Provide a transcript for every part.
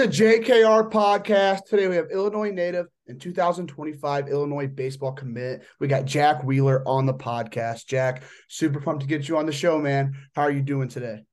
The JKR podcast. Today we have Illinois native and 2025 Illinois baseball commit. We got Jack Wheeler on the podcast. Jack, super pumped to get you on the show, man. How are you doing today?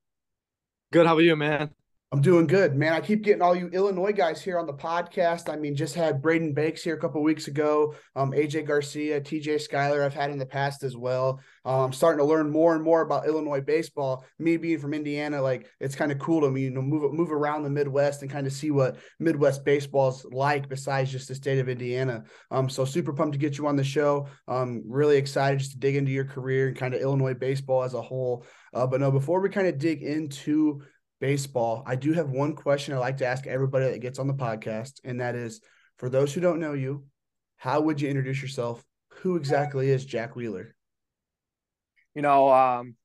Good. How are you, man? I'm doing good, man. I keep getting all you Illinois guys here on the podcast. I mean, just had Braden Bakes here a couple weeks ago, um, AJ Garcia, TJ Schuyler, I've had in the past as well. Um, I'm starting to learn more and more about Illinois baseball. Me being from Indiana, like it's kind of cool to me, you know, move move around the Midwest and kind of see what Midwest baseball's like besides just the state of Indiana. Um, so super pumped to get you on the show. Um, really excited just to dig into your career and kind of Illinois baseball as a whole. Uh, but no, before we kind of dig into baseball, I do have one question I like to ask everybody that gets on the podcast, and that is for those who don't know you, how would you introduce yourself? Who exactly is Jack Wheeler? You know, um,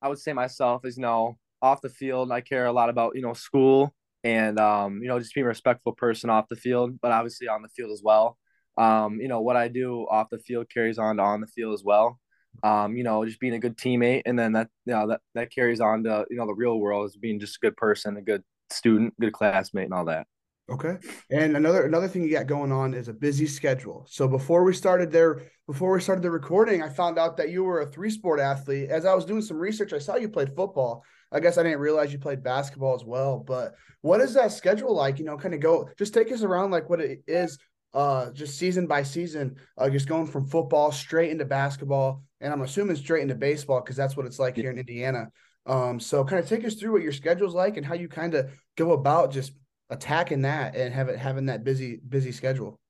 I would say myself is you know off the field. I care a lot about you know school and um, you know just being a respectful person off the field, but obviously on the field as well. Um, you know what I do off the field carries on to on the field as well um, you know, just being a good teammate, and then that you know that that carries on to you know the real world is being just a good person, a good student, good classmate, and all that. Okay. And another another thing you got going on is a busy schedule. So before we started there, before we started the recording, I found out that you were a three sport athlete. As I was doing some research, I saw you played football. I guess I didn't realize you played basketball as well. But what is that schedule like? You know, kind of go just take us around like what it is uh just season by season, uh just going from football straight into basketball and I'm assuming straight into baseball because that's what it's like here in Indiana. Um, so kind of take us through what your schedule's like and how you kind of go about just attacking that and have it having that busy busy schedule.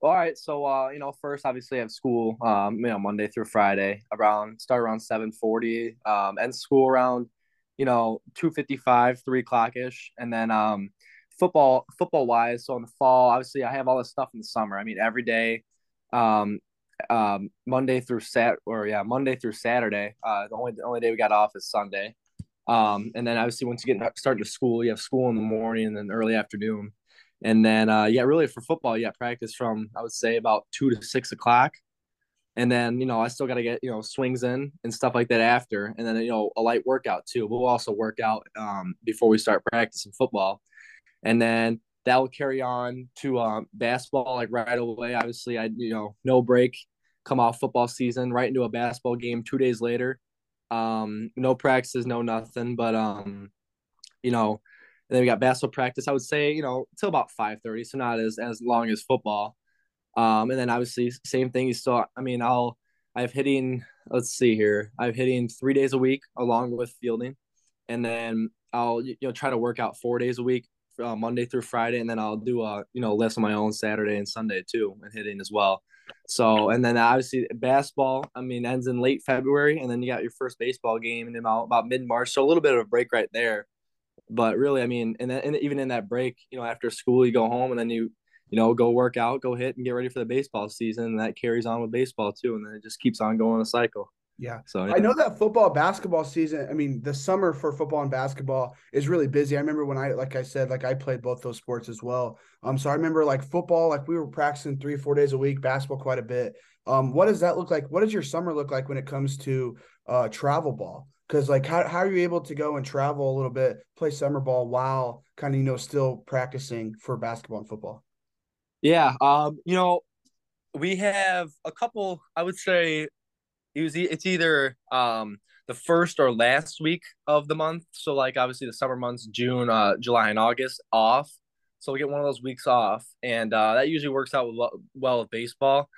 All right, so uh, you know, first obviously I have school, um, you know, Monday through Friday around start around seven forty, um, end school around, you know, two fifty five, three o'clock ish, and then um, football football wise. So in the fall, obviously I have all this stuff in the summer. I mean, every day, um, um, Monday through Sat or yeah, Monday through Saturday. Uh, the only the only day we got off is Sunday. Um, and then obviously once you get started to school, you have school in the morning and then early afternoon. And then uh, yeah, really for football, yeah, practice from I would say about two to six o'clock. And then, you know, I still got to get, you know, swings in and stuff like that after. And then, you know, a light workout too. We'll also work out um, before we start practicing football. And then that will carry on to um, basketball like right away. Obviously, I, you know, no break come off football season right into a basketball game two days later. Um, no practices, no nothing, but um, you know, then we got basketball practice. I would say you know till about five thirty, so not as as long as football. Um, and then obviously same thing. You still, I mean, I'll I've hitting. Let's see here. I've hitting three days a week along with fielding, and then I'll you know try to work out four days a week, uh, Monday through Friday, and then I'll do a you know list on my own Saturday and Sunday too, and hitting as well. So, and then obviously basketball, I mean, ends in late February, and then you got your first baseball game in about, about mid March. So a little bit of a break right there. But really, I mean, and then and even in that break, you know, after school, you go home and then you, you know, go work out, go hit, and get ready for the baseball season. And that carries on with baseball too, and then it just keeps on going a cycle. Yeah. So yeah. I know that football basketball season, I mean, the summer for football and basketball is really busy. I remember when I like I said, like I played both those sports as well. Um, so I remember like football, like we were practicing three, four days a week, basketball quite a bit. Um, what does that look like? What does your summer look like when it comes to uh travel ball? Because like how, how are you able to go and travel a little bit, play summer ball while kind of you know still practicing for basketball and football? Yeah, um, you know, we have a couple, I would say it was it's either um the first or last week of the month. So like obviously the summer months, June, uh, July, and August off. So we get one of those weeks off, and uh, that usually works out well, with baseball.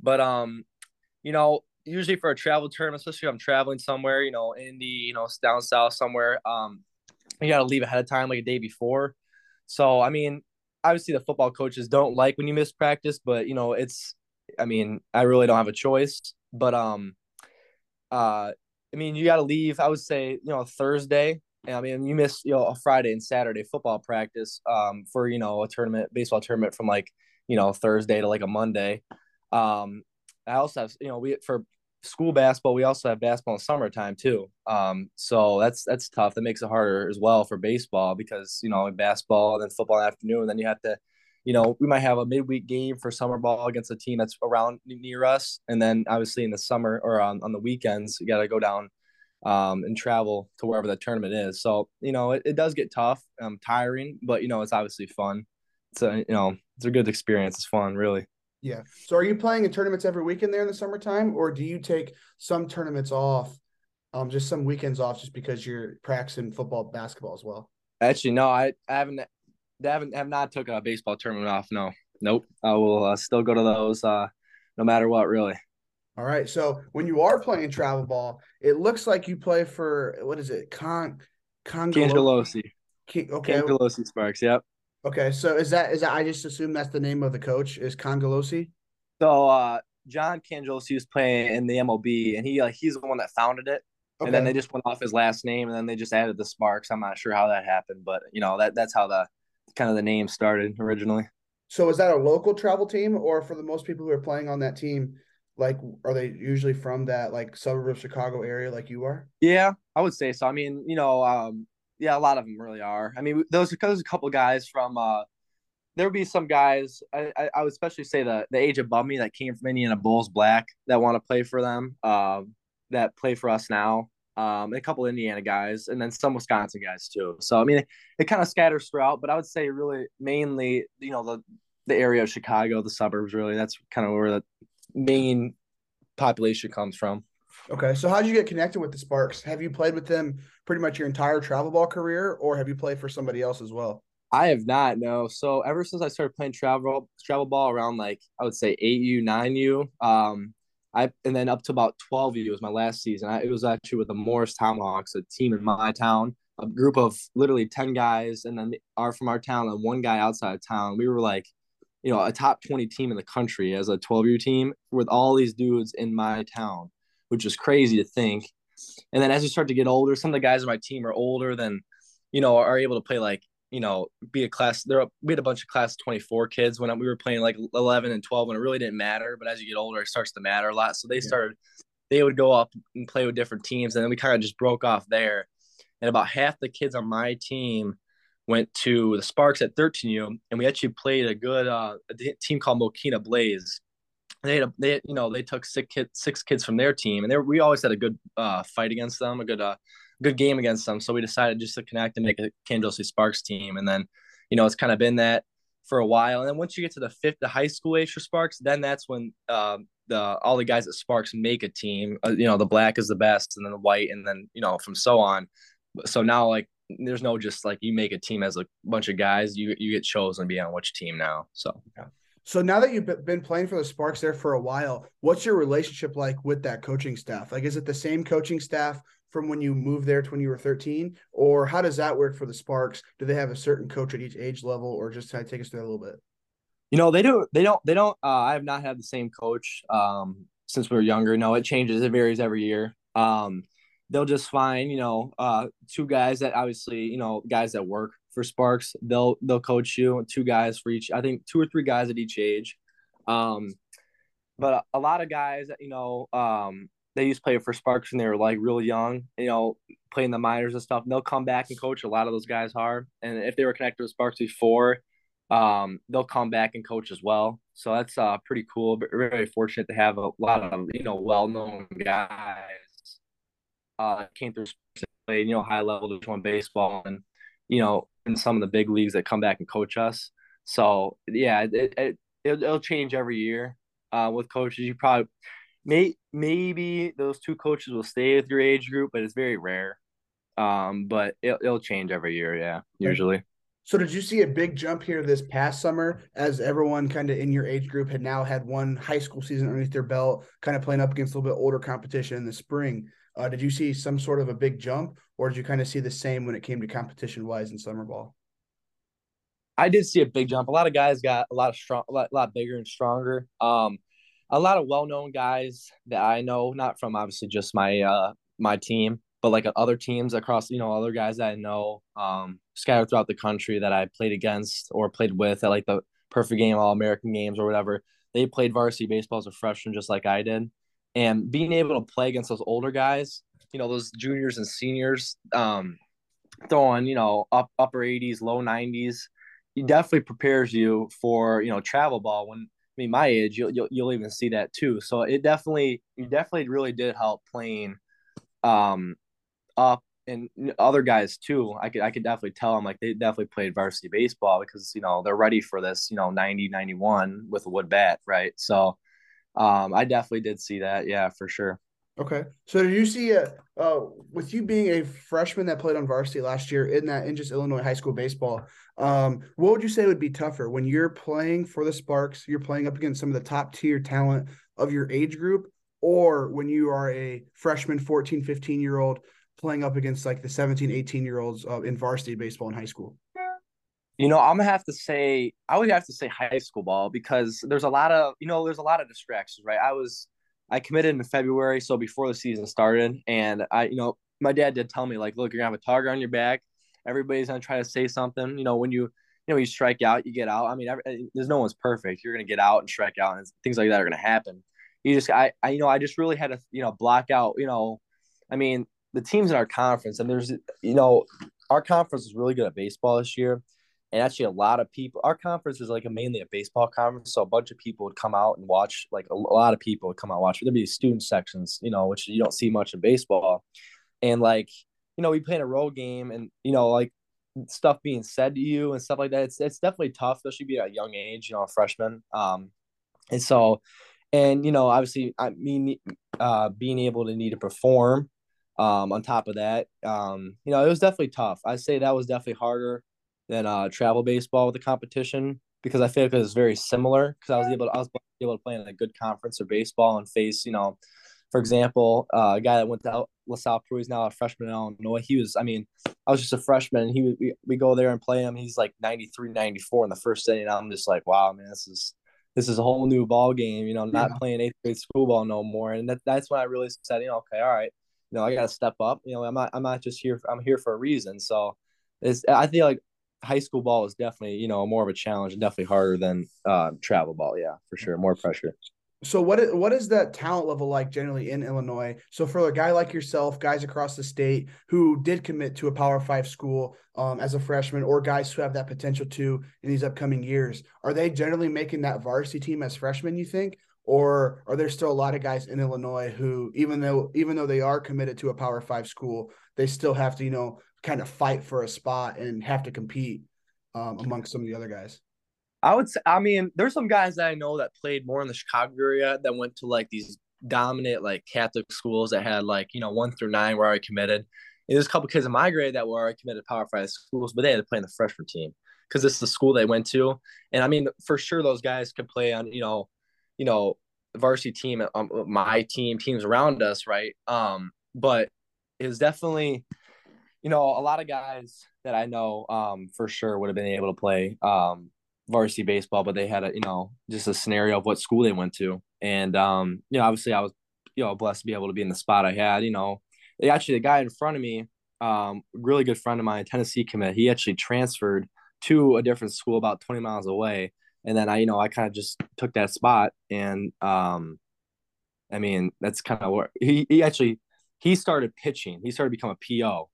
But um, you know, usually for a travel term, especially if I'm traveling somewhere, you know, in the you know, down south somewhere, um, you got to leave ahead of time, like a day before. So I mean, obviously the football coaches don't like when you miss practice, but you know, it's, I mean, I really don't have a choice. But um, uh, I mean, you got to leave. I would say, you know, Thursday I mean, you miss you know a Friday and Saturday football practice um, for you know a tournament, baseball tournament from like you know Thursday to like a Monday. Um, I also have you know we for school basketball we also have basketball in summertime too. Um, so that's that's tough. That makes it harder as well for baseball because you know basketball and then football afternoon, and then you have to you know, we might have a midweek game for summer ball against a team that's around near us, and then obviously in the summer or on, on the weekends, you got to go down um, and travel to wherever the tournament is. So you know, it, it does get tough, um, tiring, but you know, it's obviously fun. It's a you know, it's a good experience. It's fun, really. Yeah. So, are you playing in tournaments every weekend there in the summertime, or do you take some tournaments off, um, just some weekends off, just because you're practicing football, basketball as well? Actually, no, I, I haven't haven't have not took a baseball tournament off. No, nope. I will uh, still go to those, uh, no matter what, really. All right. So when you are playing travel ball, it looks like you play for what is it? Con Cangelosi. okay. Cangelosi Sparks. Yep. Okay. So is that is that? I just assume that's the name of the coach is Cangelosi. So uh, John Cangelosi was playing in the MLB, and he like he's the one that founded it. Okay. And then they just went off his last name, and then they just added the Sparks. I'm not sure how that happened, but you know that that's how the kind of the name started originally. So is that a local travel team, or for the most people who are playing on that team, like are they usually from that like suburb of Chicago area, like you are? Yeah, I would say so. I mean, you know, um, yeah, a lot of them really are. I mean, those because a couple guys from. uh there would be some guys I, I, I would especially say the the age above me that came from Indiana Bulls Black that want to play for them um that play for us now um, a couple Indiana guys, and then some Wisconsin guys too. So I mean, it, it kind of scatters throughout, but I would say really mainly, you know, the the area of Chicago, the suburbs, really. That's kind of where the main population comes from. Okay, so how did you get connected with the Sparks? Have you played with them pretty much your entire travel ball career, or have you played for somebody else as well? I have not, no. So ever since I started playing travel travel ball around like I would say eight U, nine U, um, I and then up to about 12 U was my last season. I, it was actually with the Morris Tomahawks, a team in my town, a group of literally 10 guys, and then are from our town and one guy outside of town. We were like, you know, a top 20 team in the country as a 12 U team with all these dudes in my town, which is crazy to think. And then as you start to get older, some of the guys on my team are older than, you know, are able to play like you know, be a class. There, we had a bunch of class 24 kids when we were playing like 11 and 12, and it really didn't matter. But as you get older, it starts to matter a lot. So they started, they would go up and play with different teams, and then we kind of just broke off there. And about half the kids on my team went to the Sparks at 13U, and we actually played a good uh, a team called Mokena Blaze. They had, a, they you know they took six kids six kids from their team, and they were, we always had a good uh, fight against them, a good uh, good game against them. So we decided just to connect and make a Cangelosi Sparks team. And then, you know, it's kind of been that for a while. And then once you get to the fifth, the high school age for Sparks, then that's when um, the all the guys at Sparks make a team. Uh, you know, the black is the best, and then the white, and then you know from so on. So now, like, there's no just like you make a team as a bunch of guys. You you get chosen to be on which team now. So yeah. So now that you've been playing for the Sparks there for a while, what's your relationship like with that coaching staff? Like, is it the same coaching staff from when you moved there to when you were 13? Or how does that work for the Sparks? Do they have a certain coach at each age level, or just kind of take us through a little bit? You know, they don't They don't. They don't. Uh, I have not had the same coach um, since we were younger. No, it changes. It varies every year. Um, they'll just find you know uh, two guys that obviously you know guys that work for Sparks. They'll they'll coach you. Two guys for each. I think two or three guys at each age. Um, but a, lot of guys, you know, um, they used to play for Sparks when they were like really young, you know, playing the minors and stuff. And they'll come back and coach. A lot of those guys are, and if they were connected with Sparks before, um, they'll come back and coach as well. So that's uh pretty cool. But very fortunate to have a lot of you know well known guys uh came through played you know high level Division One baseball and you know in some of the big leagues that come back and coach us. So yeah, it, it, it will change every year uh, with coaches. You probably may maybe those two coaches will stay with your age group, but it's very rare. Um, but it, it'll change every year. Yeah, usually. So did you see a big jump here this past summer as everyone kind of in your age group had now had one high school season underneath their belt, kind of playing up against a little bit older competition in the spring? Uh, did you see some sort of a big jump, or did you kind of see the same when it came to competition wise in summer ball? I did see a big jump. A lot of guys got a lot of strong, a lot, a lot bigger and stronger. Um, a lot of well-known guys that I know, not from obviously just my uh my team, but like other teams across, you know, other guys that I know, um, scattered throughout the country that I played against or played with at like the perfect game, all American games or whatever, they played varsity baseball as a freshman just like I did. And being able to play against those older guys, you know, those juniors and seniors, um, throwing, you know, up upper 80s, low 90s, it definitely prepares you for, you know, travel ball when I mean my age, you'll, you'll you'll even see that too. So it definitely you definitely really did help playing um up and other guys too. I could I could definitely tell them like they definitely played varsity baseball because you know they're ready for this, you know, 90 91 with a wood bat, right? So um I definitely did see that. Yeah, for sure. Okay. So did you see uh, uh with you being a freshman that played on varsity last year in that in just Illinois high school baseball, um, what would you say would be tougher when you're playing for the Sparks, you're playing up against some of the top tier talent of your age group, or when you are a freshman, 14, 15 year old playing up against like the 17, 18 year olds uh, in varsity baseball in high school? You know, I'm gonna have to say I would have to say high school ball because there's a lot of you know there's a lot of distractions, right? I was I committed in February, so before the season started, and I, you know, my dad did tell me like, look, you're gonna have a target on your back. Everybody's gonna try to say something. You know, when you, you know, you strike out, you get out. I mean, every, eh, there's no one's perfect. You're gonna get out and strike out, and things like that are gonna happen. You just, I, I, you know, I just really had to, you know, block out. You know, I mean, the teams in our conference, and there's, you know, our conference is really good at baseball this year and actually a lot of people our conference is like a mainly a baseball conference so a bunch of people would come out and watch like a, a lot of people would come out and watch there'd be student sections you know which you don't see much in baseball. And like you know we play in a road game and you know like stuff being said to you and stuff like that it's, it's definitely tough especially being at a young age you know a freshman um and so and you know obviously i mean uh being able to need to perform um on top of that um you know it was definitely tough. I'd say that was definitely harder than uh, travel baseball with the competition because I feel like it was very similar because I was able to, I was able to play in a good conference or baseball and face you know, for example, uh, a guy that went to LaSalle Peru, he's now a freshman in Illinois. He was, I mean, I was just a freshman and he we, we go there and play him. He's like 93, 94 in the first inning. I'm just like, wow, man, this is this is a whole new ball game. You know, not yeah. playing eighth grade school ball no more. And that, that's when I really said, you know, okay, all right, you know, I got to step up. You know, I'm not I'm not just here. I'm here for a reason. So it's I feel like high school ball is definitely you know more of a challenge and definitely harder than uh, travel ball. Yeah, for sure, more pressure. So what is, what is that talent level like generally in Illinois? So for a guy like yourself, guys across the state who did commit to a Power Five school um, as a freshman, or guys who have that potential to in these upcoming years, are they generally making that varsity team as freshmen? You think, or are there still a lot of guys in Illinois who, even though even though they are committed to a Power Five school, they still have to you know kind of fight for a spot and have to compete um, amongst some of the other guys? I would say, I mean, there's some guys that I know that played more in the Chicago area that went to like these dominant like Catholic schools that had like, you know, one through nine were already committed. And there's a couple kids in my grade that were already committed to Power Five schools, but they had to play in the freshman team because this is the school they went to. And I mean, for sure, those guys could play on, you know, you know, the varsity team, um, my team, teams around us, right? Um, but it was definitely you know, a lot of guys that I know um, for sure would have been able to play um, varsity baseball, but they had a, you know, just a scenario of what school they went to. And, um, you know, obviously I was, you know, blessed to be able to be in the spot I had, you know, actually the guy in front of me, um, really good friend of mine, Tennessee commit, he actually transferred to a different school about 20 miles away. And then I, you know, I kind of just took that spot and, um, I mean, that's kind of where he, he actually, he started pitching. He started to become a PO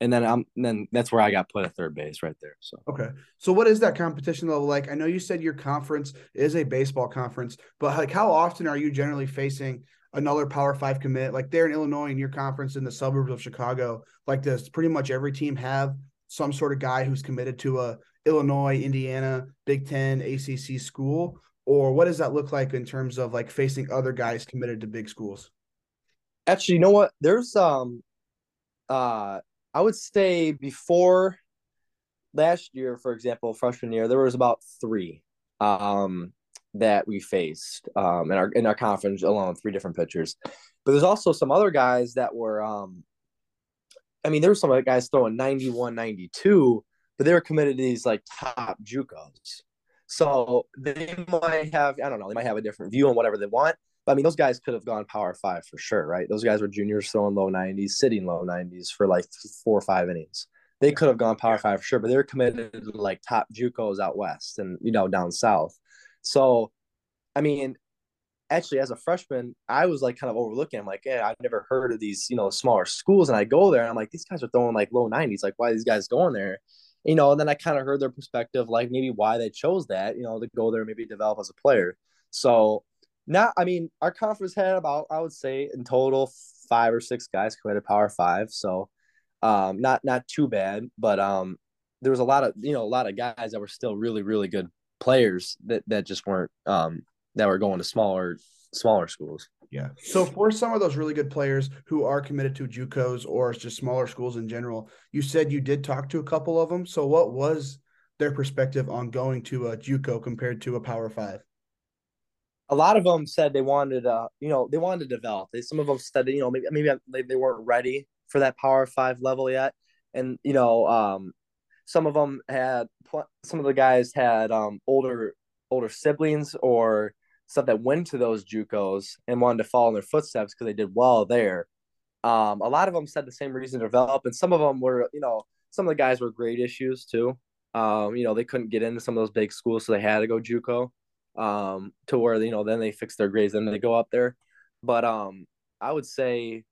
and then I'm and then that's where I got put at third base right there. So okay, so what is that competition level like? I know you said your conference is a baseball conference, but like how often are you generally facing another Power Five commit like there in Illinois in your conference in the suburbs of Chicago? Like does pretty much every team have some sort of guy who's committed to a Illinois, Indiana, Big Ten, ACC school, or what does that look like in terms of like facing other guys committed to big schools? Actually, you know what? There's um uh I would say before last year, for example, freshman year, there was about three um, that we faced um, in our in our conference alone, three different pitchers. But there's also some other guys that were, um, I mean, there were some guys throwing 91, 92, but they were committed to these like top JUCOs. So they might have, I don't know, they might have a different view on whatever they want. I mean, those guys could have gone Power Five for sure, right? Those guys were juniors throwing low 90s, sitting low 90s for like four or five innings. They could have gone Power Five for sure, but they're committed to like top JUCOs out west and you know down south. So, I mean, actually, as a freshman, I was like kind of overlooking. I'm like, yeah, I've never heard of these you know smaller schools, and I go there and I'm like, these guys are throwing like low 90s. Like, why are these guys going there? You know, and then I kind of heard their perspective, like maybe why they chose that, you know, to go there, maybe develop as a player. So not, I mean, our conference had about, I would say, in total, five or six guys committed Power Five. So, um, not not too bad, but um, there was a lot of you know a lot of guys that were still really really good players that that just weren't um that were going to smaller smaller schools. Yeah. So for some of those really good players who are committed to JUCOs or just smaller schools in general, you said you did talk to a couple of them. So what was their perspective on going to a JUCO compared to a Power Five? A lot of them said they wanted uh you know they wanted to develop they, some of them said you know maybe maybe they, they weren't ready for that power five level yet and you know um some of them had some of the guys had um older older siblings or stuff that went to those JUCOs and wanted to follow in their footsteps because they did well there. Um, a lot of them said the same reason to develop, and some of them were, you know, some of the guys were grade issues too. Um, you know, they couldn't get into some of those big schools, so they had to go JUCO um, to where you know then they fix their grades and they go up there. But um, I would say,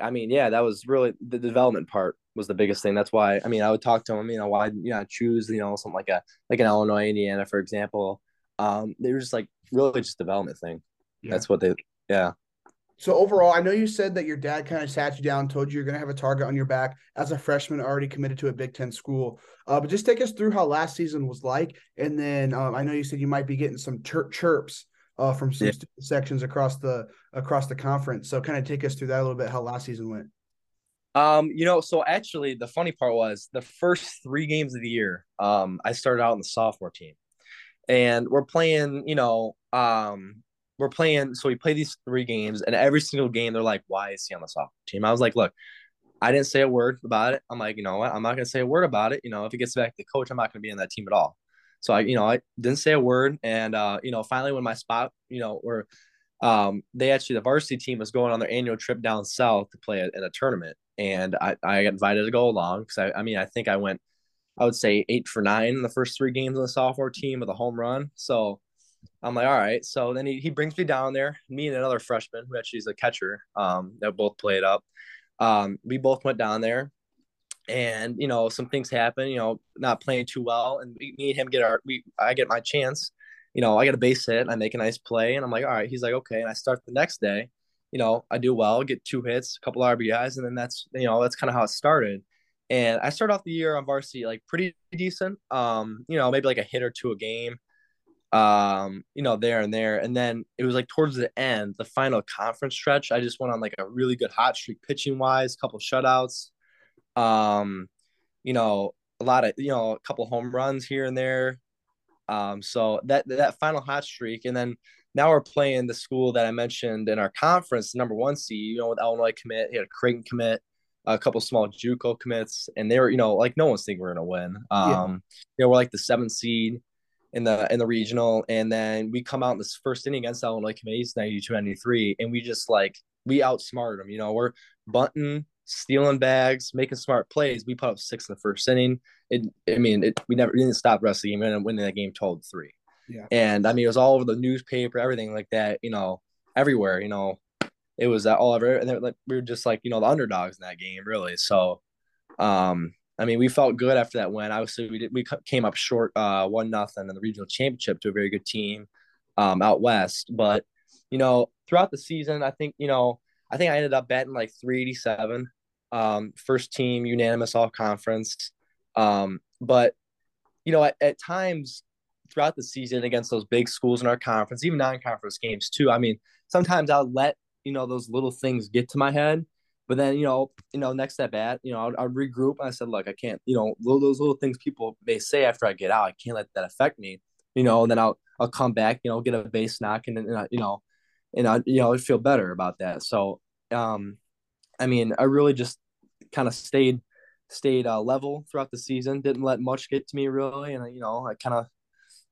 I mean, yeah, that was really the development part was the biggest thing. That's why I mean I would talk to them, you know, why you know choose you know something like a like an Illinois, Indiana, for example. Um, they were just like really just development thing. Yeah. That's what they yeah. So overall, I know you said that your dad kind of sat you down, told you you're going to have a target on your back as a freshman, already committed to a Big Ten school. Uh, but just take us through how last season was like, and then um, I know you said you might be getting some chir- chirps uh, from some yeah. sections across the across the conference. So kind of take us through that a little bit, how last season went. Um, you know, so actually, the funny part was the first three games of the year. Um, I started out in the sophomore team, and we're playing. You know, um, we're playing. So we play these three games, and every single game they're like, "Why is he on the softball team?" I was like, "Look, I didn't say a word about it. I'm like, you know what? I'm not gonna say a word about it. You know, if it gets back to the coach, I'm not gonna be on that team at all." So I, you know, I didn't say a word, and uh, you know, finally when my spot, you know, where um, they actually the varsity team was going on their annual trip down south to play in a tournament, and I I got invited to go along because I I mean I think I went I would say eight for nine in the first three games on the sophomore team with a home run. So I'm like, all right. So then he, he brings me down there, me and another freshman who actually is a catcher um, that both played up. Um, we both went down there and, you know, some things happen, you know, not playing too well. And we, me and him get our, we, I get my chance, you know, I get a base hit and I make a nice play. And I'm like, all right. He's like, okay. And I start the next day, you know, I do well, get two hits, a couple RBIs. And then that's, you know, that's kind of how it started. And I start off the year on varsity like pretty decent. Um, you know, maybe like a hit or two a game um, you know, there and there. And then it was like towards the end, the final conference stretch, I just went on like a really good hot streak pitching wise, couple shutouts. Um, you know, a lot of, you know, a couple home runs here and there. Um, so that that final hot streak, and then now we're playing the school that I mentioned in our conference, number one seed, you know, with Illinois commit, he had a Creighton commit, a couple small JUCO commits, and they were, you know, like no one's thinking we're gonna win. Um, yeah. you know, we're like the seventh seed in the in the regional, and then we come out in this first inning against Illinois Committees 92-93, and we just like we outsmarted them. You know, we're bunting, stealing bags, making smart plays. We put up six in the first inning. It, I mean, it, we never we didn't stop the rest of the game, and winning that game told three. Yeah. And I mean, it was all over the newspaper, everything like that. You know, everywhere. You know, it was that all over, and like we were just like you know the underdogs in that game, really. So, um, I mean, we felt good after that win. Obviously, we did, we came up short, uh, one nothing in the regional championship to a very good team, um, out west. But you know, throughout the season, I think you know, I think I ended up batting like three eighty seven, um, first team unanimous all conference. Um, but you know, at, at times throughout the season against those big schools in our conference, even non conference games too. I mean, sometimes I'll let you know those little things get to my head but then, you know, you know, next at bat, you know, I'd regroup. I said, look, I can't, you know, those little things people may say after I get out, I can't let that affect me, you know. And then I'll I'll come back, you know, get a base knock, and then you know, and I you know, I'd feel better about that. So, um, I mean, I really just kind of stayed stayed uh, level throughout the season. Didn't let much get to me really, and you know, I kind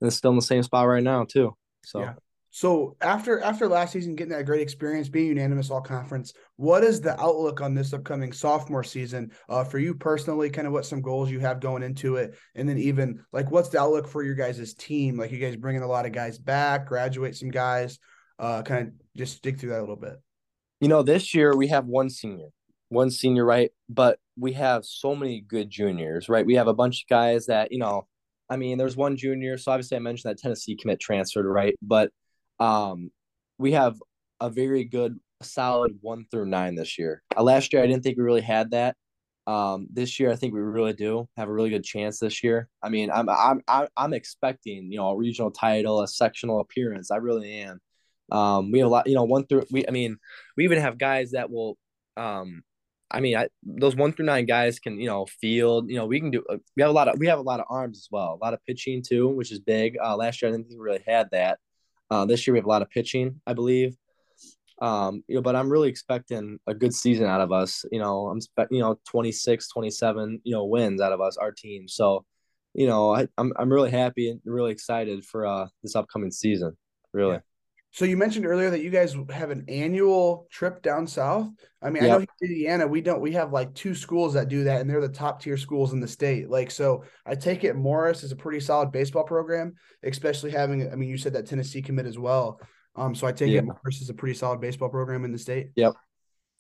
of still in the same spot right now too. So. Yeah. So after after last season, getting that great experience, being unanimous all conference, what is the outlook on this upcoming sophomore season uh, for you personally? Kind of what some goals you have going into it, and then even like what's the outlook for your guys' team? Like you guys bringing a lot of guys back, graduate some guys. Uh, kind of just dig through that a little bit. You know, this year we have one senior, one senior, right? But we have so many good juniors, right? We have a bunch of guys that you know. I mean, there's one junior, so obviously I mentioned that Tennessee commit transferred, right? But um, we have a very good, solid one through nine this year. Uh, last year, I didn't think we really had that. Um, this year, I think we really do have a really good chance this year. I mean, I'm I'm I'm expecting you know a regional title, a sectional appearance. I really am. Um, we have a lot, you know, one through we. I mean, we even have guys that will. Um, I mean, I, those one through nine guys can you know field. You know, we can do. Uh, we have a lot of we have a lot of arms as well, a lot of pitching too, which is big. Uh, last year, I didn't think we really had that. Uh, this year we have a lot of pitching, I believe. Um, you know, but I'm really expecting a good season out of us. You know, I'm you know 26, 27, you know, wins out of us, our team. So, you know, I, I'm I'm really happy and really excited for uh this upcoming season. Really. Yeah. So you mentioned earlier that you guys have an annual trip down south. I mean, yep. I know Indiana, we don't we have like two schools that do that, and they're the top tier schools in the state. Like, so I take it Morris is a pretty solid baseball program, especially having. I mean, you said that Tennessee commit as well. Um, so I take it Morris is a pretty solid baseball program in the state. Yep.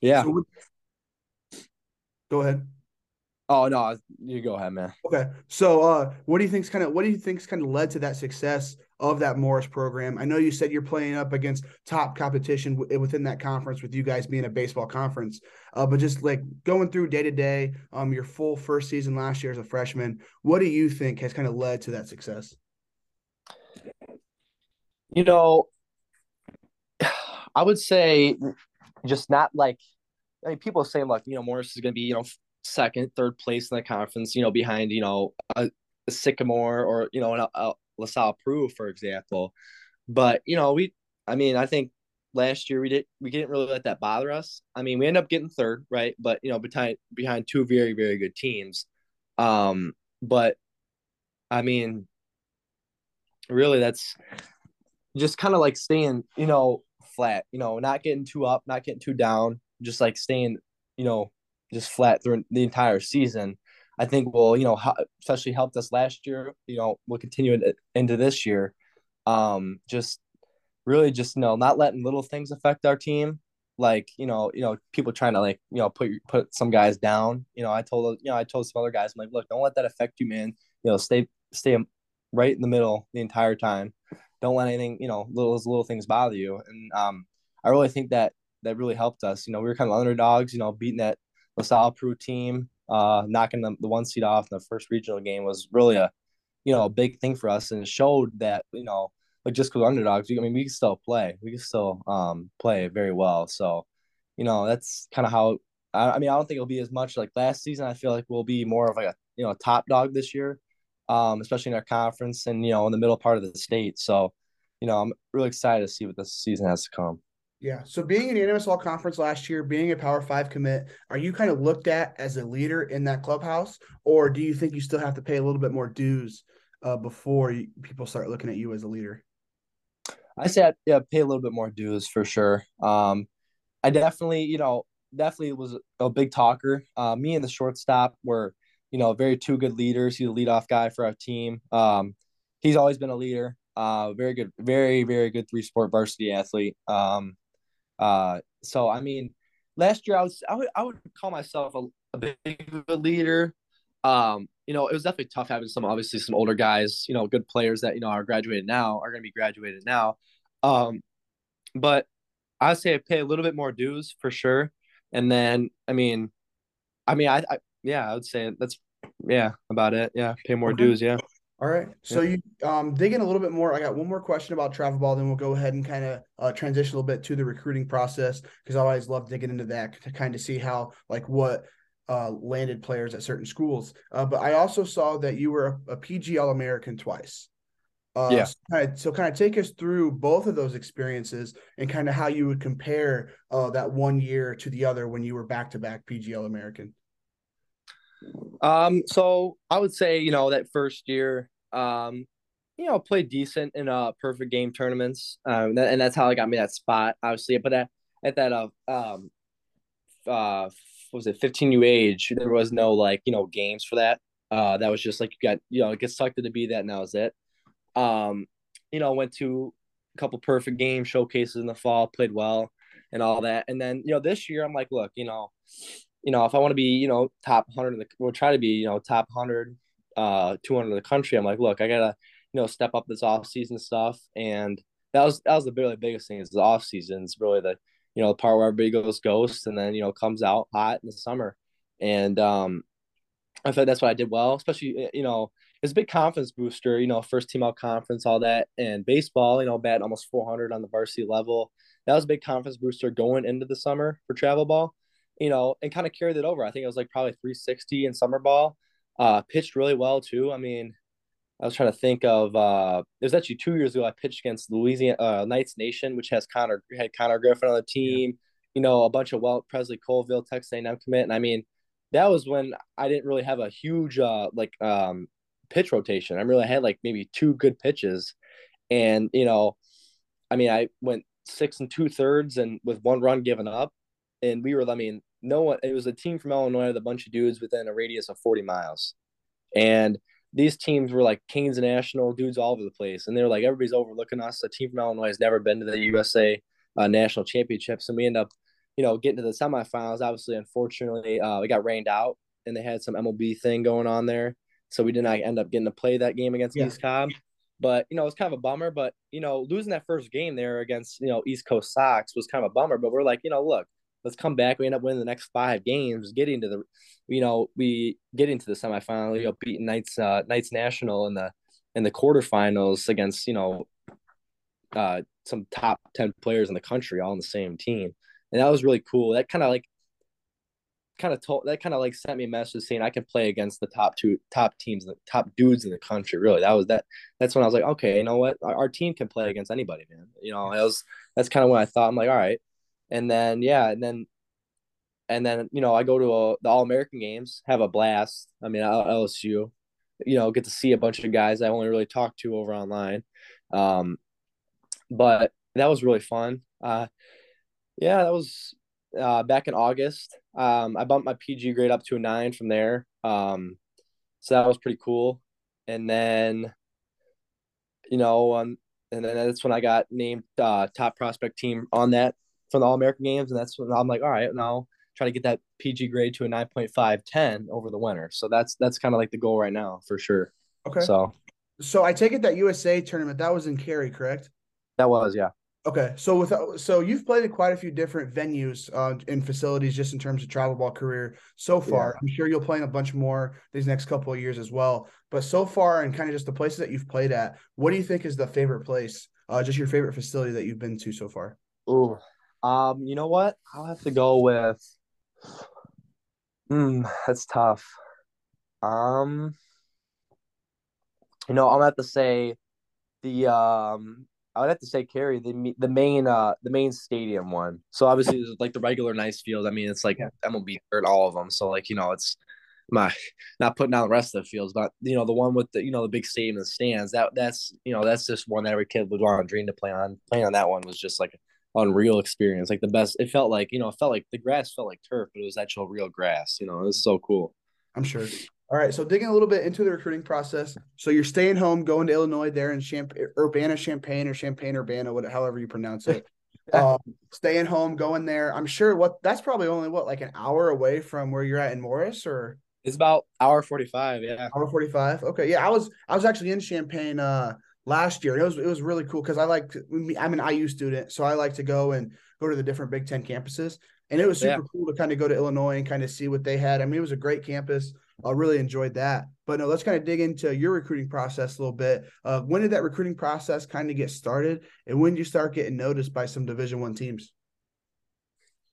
Yeah. So, go ahead. Oh no, you go ahead, man. Okay. So uh what do you think's kind of what do you think's kind of led to that success of that Morris program? I know you said you're playing up against top competition w- within that conference with you guys being a baseball conference. Uh, but just like going through day to day, um your full first season last year as a freshman, what do you think has kind of led to that success? You know, I would say just not like I mean, people are saying like you know Morris is going to be you know second, third place in the conference, you know, behind, you know, a, a Sycamore or, you know, a, a LaSalle Peru, for example. But, you know, we, I mean, I think last year we did we didn't really let that bother us. I mean, we ended up getting third, right? But you know, behind behind two very very good teams. Um, but I mean, really, that's just kind of like staying, you know, flat. You know, not getting too up, not getting too down, just like staying, you know, just flat through the entire season, I think will, you know, especially helped us last year, you know, will continue into this year. Um, just really just, you know, not letting little things affect our team. Like, you know, you know, people trying to like, you know, put put some guys down. You know, I told you know, I told some other guys, I'm like, look, don't let that affect you, man. You know, stay stay right in the middle the entire time. Don't let anything, you know, little little things bother you. And um, I really think that that really helped us. You know, we were kind of underdogs, you know, beating that LaSalle Peru team, uh, knocking the, the one seed off in the first regional game was really a, you know, a big thing for us, and showed that you know, like just because underdogs, I mean, we can still play, we can still um play very well. So, you know, that's kind of how. I, I mean, I don't think it'll be as much like last season. I feel like we'll be more of like a you know a top dog this year, um, especially in our conference and you know in the middle part of the state. So, you know, I'm really excited to see what this season has to come. Yeah. So being in an all conference last year, being a power five commit, are you kind of looked at as a leader in that clubhouse, or do you think you still have to pay a little bit more dues uh, before you, people start looking at you as a leader? I said, yeah, pay a little bit more dues for sure. Um, I definitely, you know, definitely was a big talker. Uh, me and the shortstop were, you know, very two good leaders. He's a leadoff guy for our team. Um, he's always been a leader. Uh, very good, very, very good three sport varsity athlete. Um, uh, so I mean, last year I was I would I would call myself a, a big leader. Um, you know, it was definitely tough having some obviously some older guys, you know, good players that you know are graduated now are going to be graduated now. Um, but I say I pay a little bit more dues for sure. And then I mean, I mean I, I yeah I would say that's yeah about it yeah pay more okay. dues yeah. All right. So you um dig in a little bit more. I got one more question about travel ball, then we'll go ahead and kind of uh, transition a little bit to the recruiting process because I always love digging into that to kind of see how like what uh, landed players at certain schools. Uh, but I also saw that you were a, a PG All American twice. Uh, yeah. So kind, of, so kind of take us through both of those experiences and kind of how you would compare uh, that one year to the other when you were back to back PG All American. Um, so I would say, you know, that first year, um, you know, played decent in uh perfect game tournaments. Um, and that's how I got me that spot, obviously. But at, at that uh um uh was it 15 U age, there was no like you know games for that. Uh, that was just like you got you know get selected to be that, that was it. Um, you know, went to a couple perfect game showcases in the fall, played well, and all that. And then you know this year, I'm like, look, you know, you know, if I want to be you know top 100 the, we'll try to be you know top 100, uh, 200 in the country. I'm like, look, I gotta you know step up this off season stuff, and that was that was the really biggest thing is the off season. It's really the you know the part where everybody goes ghost, and then you know comes out hot in the summer, and um, I thought that's what I did well, especially you know it's a big confidence booster. You know, first team out conference, all that, and baseball. You know, bat almost 400 on the varsity level. That was a big confidence booster going into the summer for travel ball. You know, and kind of carried it over. I think it was like probably 360 in summer ball. Uh, pitched really well too. I mean, I was trying to think of uh it was actually two years ago I pitched against Louisiana uh, Knights Nation, which has Connor had Connor Griffin on the team, yeah. you know, a bunch of well Presley Colville, Texas A&M commit. And I mean, that was when I didn't really have a huge uh like um pitch rotation. I really had like maybe two good pitches. And, you know, I mean, I went six and two thirds and with one run given up. And we were, I mean, no one, it was a team from Illinois with a bunch of dudes within a radius of 40 miles. And these teams were like Canes National dudes all over the place, and they were like everybody's overlooking us. A team from Illinois has never been to the USA uh, national championships, and we end up, you know, getting to the semifinals. Obviously, unfortunately, uh, we got rained out, and they had some MLB thing going on there, so we did not end up getting to play that game against yeah. East Cobb. But you know, it's kind of a bummer. But you know, losing that first game there against you know East Coast Sox was kind of a bummer. But we're like, you know, look, let's come back. We end up winning the next five games, getting to the, you know, we get into the semifinal, you know, beating Knights, uh, Knights National in the in the quarterfinals against, you know, uh, some top ten players in the country, all in the same team, and that was really cool. That kind of like, kind of told that kind of like sent me a message saying I can play against the top two top teams, the top dudes in the country. Really, that was that. That's when I was like, okay, you know what, our, our team can play against anybody, man. You know, it was that's kind of what I thought. I'm like, all right and then yeah, and then and then you know I go to a, the All American games, have a blast. I mean LSU, you know, get to see a bunch of guys I only really talked to over online, um, but that was really fun. Uh, yeah, that was uh, back in August. Um, I bumped my PG grade up to a nine from there. Um, so that was pretty cool. And then, you know, um, and then that's when I got named uh, top prospect team on that from the All American games, and that's when I'm like, all right, now try to get that PG grade to a 9.5, 10 over the winter. So that's that's kind of like the goal right now for sure. Okay. So, so I take it that USA tournament that was in Cary, correct? That was, yeah. Okay, so with so you've played at quite a few different venues uh, in facilities just in terms of travel ball career so far. Yeah. I'm sure you'll play in a bunch more these next couple of years as well. But so far, and kind of just the places that you've played at, what do you think is the favorite place? Uh, just your favorite facility that you've been to so far? Oh, um, you know what? I'll have to go with. Hmm, that's tough. Um, you know, I'll have to say the um, I would have to say Cary the the main uh the main stadium one. So obviously, like the regular nice field. I mean, it's like. MLB hurt all of them. So like you know, it's my not putting down the rest of the fields, but you know the one with the you know the big stadium and the stands. That that's you know that's just one that every kid would want to dream to play on. Playing on that one was just like unreal experience. Like the best. It felt like you know, it felt like the grass felt like turf, but it was actual real grass. You know, it was so cool. I'm sure. All right, so digging a little bit into the recruiting process. So you're staying home, going to Illinois there in Champaign, Urbana, Champaign, or Champaign, Urbana, whatever, however you pronounce it. um, staying home, going there. I'm sure what that's probably only what like an hour away from where you're at in Morris, or it's about hour forty five. Yeah, hour forty five. Okay, yeah, I was I was actually in Champaign uh last year. It was it was really cool because I like I'm an IU student, so I like to go and go to the different Big Ten campuses, and it was super yeah. cool to kind of go to Illinois and kind of see what they had. I mean, it was a great campus. I really enjoyed that. But no, let's kind of dig into your recruiting process a little bit. Uh, when did that recruiting process kind of get started, and when did you start getting noticed by some Division One teams?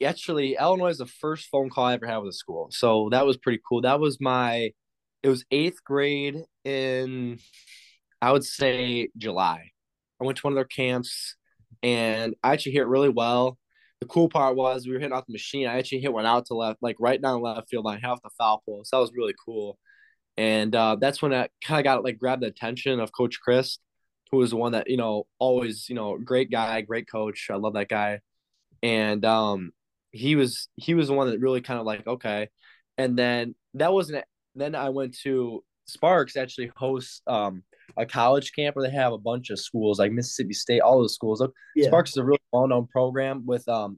Actually, Illinois is the first phone call I ever had with a school, so that was pretty cool. That was my, it was eighth grade in I would say July. I went to one of their camps and I actually hit really well. The cool part was we were hitting off the machine. I actually hit one out to left, like right down left field line, half the foul pole. So that was really cool. And uh, that's when I kind of got like grabbed the attention of Coach Chris. who was the one that you know always you know great guy, great coach. I love that guy, and um, he was he was the one that really kind of like okay, and then that wasn't. Then I went to Sparks actually hosts um a college camp where they have a bunch of schools like Mississippi State, all those schools. Yeah. Sparks is a really well known program with um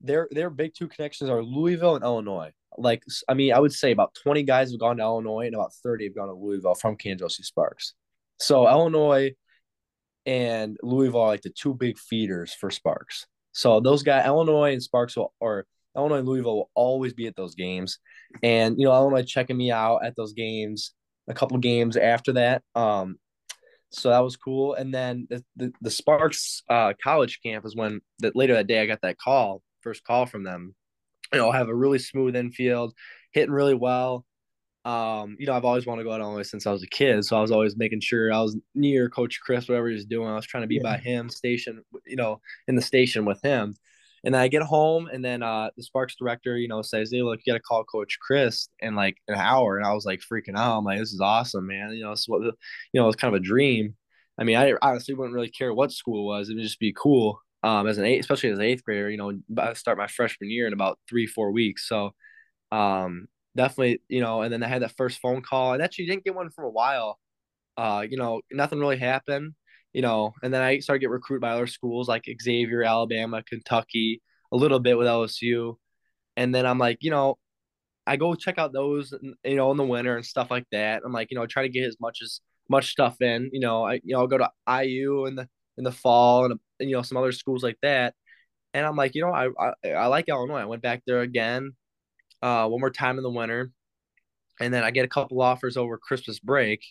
their their big two connections are Louisville and Illinois. Like I mean, I would say about 20 guys have gone to Illinois and about 30 have gone to Louisville from Cangelosi Sparks. So Illinois and Louisville are like the two big feeders for Sparks. So those guys, Illinois and Sparks will, or Illinois and Louisville will always be at those games. And, you know, Illinois checking me out at those games, a couple games after that. Um, so that was cool. And then the, the, the Sparks uh, college camp is when that later that day I got that call, first call from them. You know, have a really smooth infield, hitting really well um, you know, I've always wanted to go out Illinois since I was a kid. So I was always making sure I was near Coach Chris, whatever he was doing. I was trying to be yeah. by him, station, you know, in the station with him. And then I get home, and then uh, the Sparks director, you know, says, "Hey, look, you got to call Coach Chris in like an hour." And I was like freaking out. I'm like, "This is awesome, man! You know, it's what, you know, it's kind of a dream." I mean, I honestly wouldn't really care what school was; it would just be cool. Um, as an eight, especially as an eighth grader, you know, I start my freshman year in about three, four weeks. So, um, definitely, you know, and then I had that first phone call and actually didn't get one for a while. Uh, you know, nothing really happened, you know, and then I started get recruited by other schools like Xavier, Alabama, Kentucky, a little bit with LSU. And then I'm like, you know, I go check out those, you know, in the winter and stuff like that. I'm like, you know, try to get as much as much stuff in. You know, I you know I'll go to IU in the in the fall and, and you know some other schools like that. And I'm like, you know, I, I I like Illinois. I went back there again uh, one more time in the winter. And then I get a couple offers over Christmas break.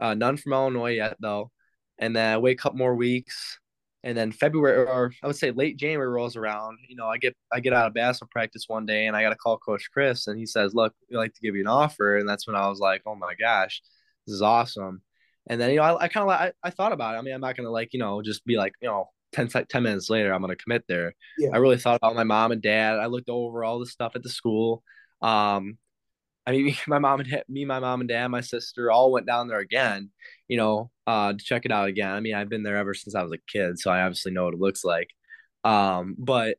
Uh, none from Illinois yet, though. And then I wait a couple more weeks. And then February, or I would say late January rolls around. You know, I get I get out of basketball practice one day, and I got to call Coach Chris, and he says, "Look, we'd like to give you an offer." And that's when I was like, "Oh my gosh, this is awesome." And then you know, I, I kind of I, I thought about it. I mean, I'm not gonna like you know just be like you know 10, 10 minutes later, I'm going to commit there. Yeah. I really thought about my mom and dad. I looked over all the stuff at the school. Um, I mean, my mom and me, my mom and dad, my sister all went down there again, you know, uh, to check it out again. I mean, I've been there ever since I was a kid, so I obviously know what it looks like. Um, but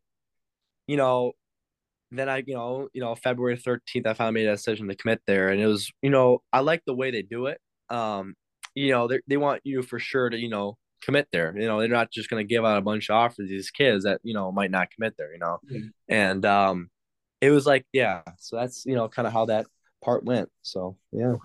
you know, then I, you know, you know, February 13th, I finally made a decision to commit there. And it was, you know, I like the way they do it. Um, you know, they, they want you for sure to, you know, commit there. You know, they're not just going to give out a bunch of offers to these kids that you know might not commit there. You know, mm-hmm. and um, it was like yeah. So that's you know kind of how that part went. So yeah.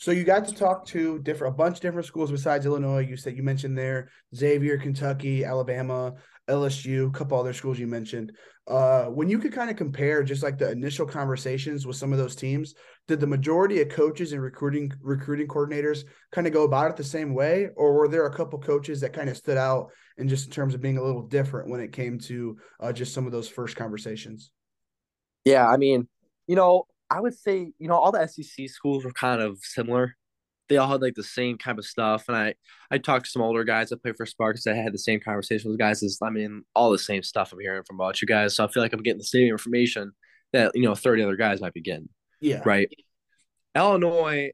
So you got to talk to different a bunch of different schools besides Illinois. You said you mentioned there Xavier, Kentucky, Alabama, LSU, a couple other schools you mentioned. Uh, when you could kind of compare just like the initial conversations with some of those teams, did the majority of coaches and recruiting recruiting coordinators kind of go about it the same way, or were there a couple coaches that kind of stood out in just in terms of being a little different when it came to uh, just some of those first conversations? Yeah, I mean, you know, I would say you know all the SEC schools were kind of similar they all had like the same kind of stuff. And I I talked to some older guys that play for Sparks that had the same conversation with guys. Is I mean all the same stuff I'm hearing from about you guys. So I feel like I'm getting the same information that you know 30 other guys might be getting. Yeah. Right. Illinois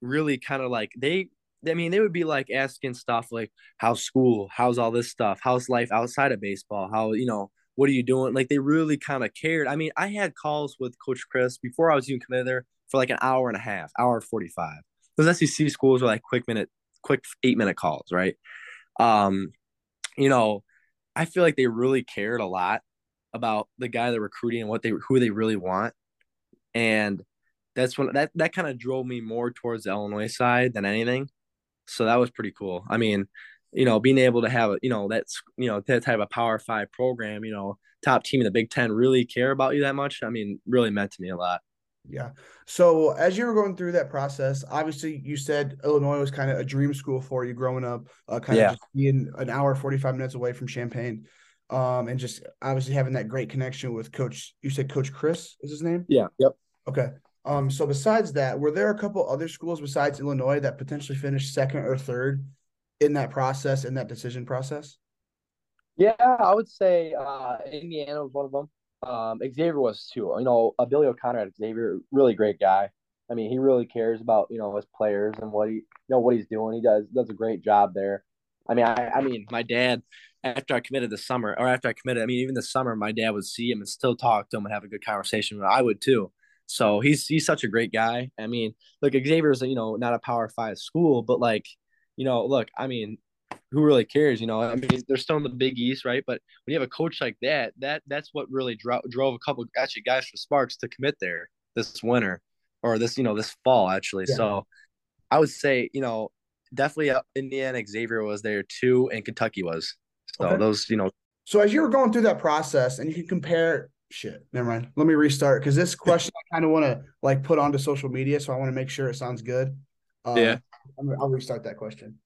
really kind of like they I mean, they would be like asking stuff like, how's school? How's all this stuff? How's life outside of baseball? How, you know, what are you doing? Like, they really kind of cared. I mean, I had calls with Coach Chris before I was even committed there for like an hour and a half, hour 45 those SEC schools are like quick minute, quick eight minute calls, right? Um, you know, I feel like they really cared a lot about the guy they're recruiting and what they who they really want, and that's when that that kind of drove me more towards the Illinois side than anything. So that was pretty cool. I mean, you know, being able to have a you know that's you know that type of Power Five program, you know, top team in the Big Ten really care about you that much. I mean, really meant to me a lot. Yeah. So as you were going through that process, obviously you said Illinois was kind of a dream school for you growing up, uh, kind yeah. of being an hour, 45 minutes away from Champaign. Um, and just obviously having that great connection with coach, you said coach Chris is his name? Yeah. Yep. Okay. Um, so besides that, were there a couple other schools besides Illinois that potentially finished second or third in that process, in that decision process? Yeah, I would say uh, Indiana was one of them. Um, Xavier was too. You know, uh, Billy O'Conner at Xavier, really great guy. I mean, he really cares about you know his players and what he you know what he's doing. He does does a great job there. I mean, I, I mean, my dad after I committed this summer, or after I committed, I mean, even the summer, my dad would see him and still talk to him and have a good conversation. I would too. So he's he's such a great guy. I mean, look, Xavier's you know not a Power Five school, but like, you know, look, I mean, who really cares? You know, I mean, they're still in the Big East, right? But when you have a coach like that, that that's what really dro- drove a couple actually guys for Sparks to commit there this winter or this you know this fall actually. Yeah. So I would say you know definitely uh, Indiana Xavier was there too, and Kentucky was. So okay. those, you know. So as you were going through that process, and you can compare. Shit, never mind. Let me restart because this question I kind of want to like put onto social media, so I want to make sure it sounds good. Um, yeah, I'll restart that question.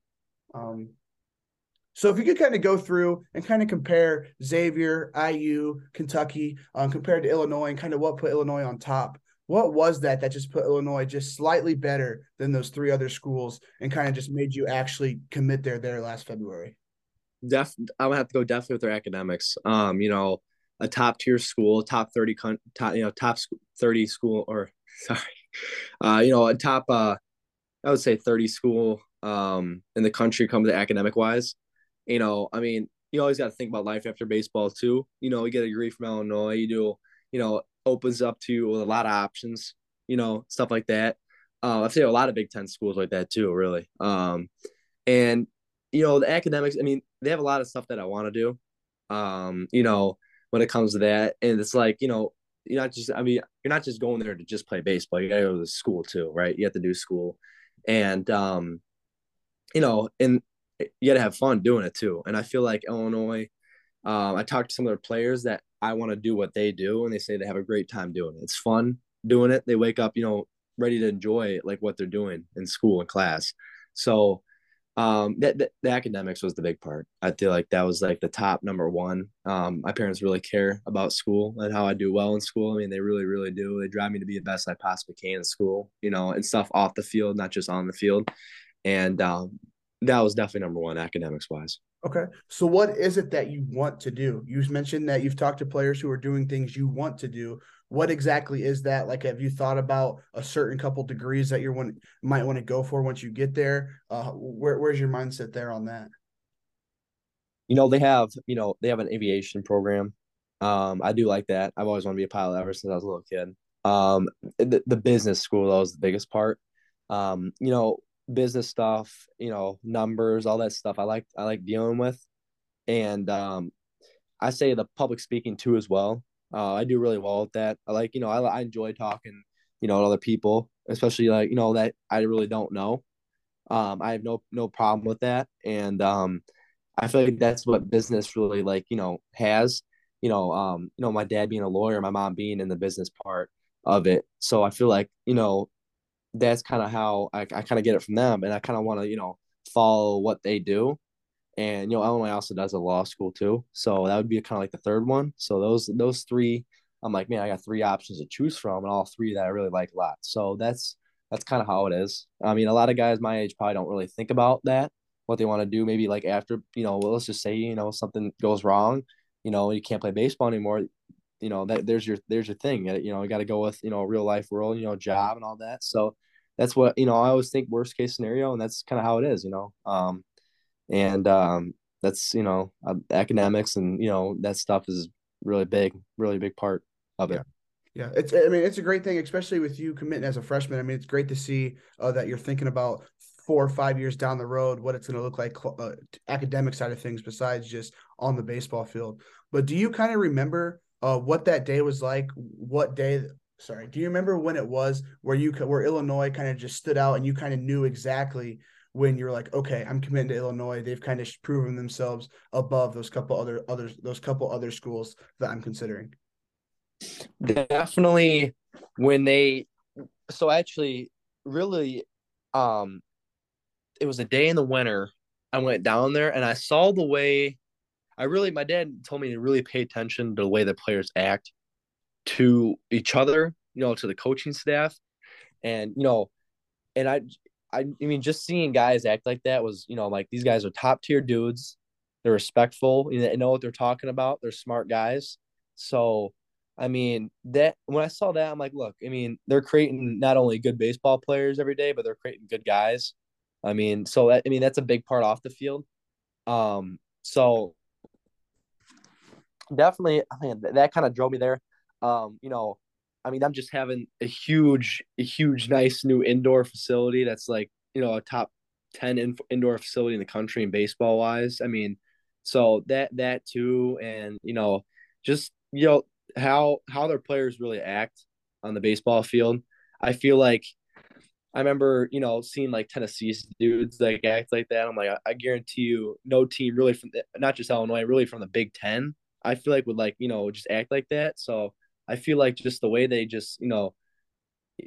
Um, so if you could kind of go through and kind of compare Xavier, IU, Kentucky, um, compared to Illinois, and kind of what put Illinois on top. What was that that just put Illinois just slightly better than those three other schools and kind of just made you actually commit there there last February? def I would have to go definitely with their academics. Um, you know, a top tier school, top 30 top, you know, top 30 school or sorry. Uh, you know, a top uh I would say 30 school um in the country comes to academic wise. You know, I mean, you always got to think about life after baseball too. You know, you get a degree from Illinois, you do, you know, opens up to a lot of options, you know, stuff like that. Uh, I've seen a lot of Big Ten schools like that too, really. Um, and you know, the academics, I mean, they have a lot of stuff that I want to do. Um, you know, when it comes to that. And it's like, you know, you're not just I mean, you're not just going there to just play baseball. You gotta go to school too, right? You have to do school. And um, you know, and you gotta have fun doing it too. And I feel like Illinois, um, I talked to some of their players that I want to do what they do, and they say they have a great time doing it. It's fun doing it. They wake up, you know, ready to enjoy like what they're doing in school and class. So um that, the, academics was the big part i feel like that was like the top number one um my parents really care about school and how i do well in school i mean they really really do they drive me to be the best i possibly can in school you know and stuff off the field not just on the field and um that was definitely number one academics wise Okay. So what is it that you want to do? You mentioned that you've talked to players who are doing things you want to do. What exactly is that? Like, have you thought about a certain couple degrees that you want might want to go for once you get there? Uh, where, where's your mindset there on that? You know, they have, you know, they have an aviation program. Um, I do like that. I've always wanted to be a pilot ever since I was a little kid. Um, the, the business school, that was the biggest part. Um, you know, business stuff, you know, numbers, all that stuff. I like I like dealing with, and um, I say the public speaking too as well. Uh, I do really well with that. I like you know I I enjoy talking you know to other people, especially like you know that I really don't know. Um, I have no no problem with that, and um, I feel like that's what business really like you know has. You know, um, you know, my dad being a lawyer, my mom being in the business part of it. So I feel like you know that's kind of how I, I kind of get it from them, and I kind of want to you know follow what they do. And you know, Illinois also does a law school too, so that would be kind of like the third one. So those those three, I'm like, man, I got three options to choose from, and all three that I really like a lot. So that's that's kind of how it is. I mean, a lot of guys my age probably don't really think about that, what they want to do. Maybe like after, you know, well, let's just say, you know, something goes wrong, you know, you can't play baseball anymore you know that there's your there's your thing you know you got to go with you know real life world you know job and all that so that's what you know i always think worst case scenario and that's kind of how it is you know um and um that's you know uh, academics and you know that stuff is really big really big part of it. Yeah. yeah. It's i mean it's a great thing especially with you committing as a freshman. I mean it's great to see uh, that you're thinking about four or five years down the road what it's going to look like uh, academic side of things besides just on the baseball field. But do you kind of remember uh, what that day was like, what day sorry, do you remember when it was where you where Illinois kind of just stood out and you kind of knew exactly when you're like, okay, I'm committing to Illinois. They've kind of proven themselves above those couple other others those couple other schools that I'm considering. Definitely when they so actually really um it was a day in the winter. I went down there and I saw the way I really, my dad told me to really pay attention to the way the players act to each other, you know, to the coaching staff. And, you know, and I, I, I mean, just seeing guys act like that was, you know, like these guys are top tier dudes. They're respectful. They know what they're talking about. They're smart guys. So, I mean, that when I saw that, I'm like, look, I mean, they're creating not only good baseball players every day, but they're creating good guys. I mean, so that, I mean, that's a big part off the field Um, so definitely, I mean, that kind of drove me there. Um, you know, I mean, I'm just having a huge, a huge, nice new indoor facility that's like, you know, a top 10 in, indoor facility in the country in baseball wise. I mean, so that, that too. And, you know, just, you know, how, how their players really act on the baseball field. I feel like I remember, you know, seeing like Tennessee's dudes like act like that. I'm like, I, I guarantee you, no team really from the, not just Illinois, really from the Big Ten. I feel like would like you know just act like that. So I feel like just the way they just you know,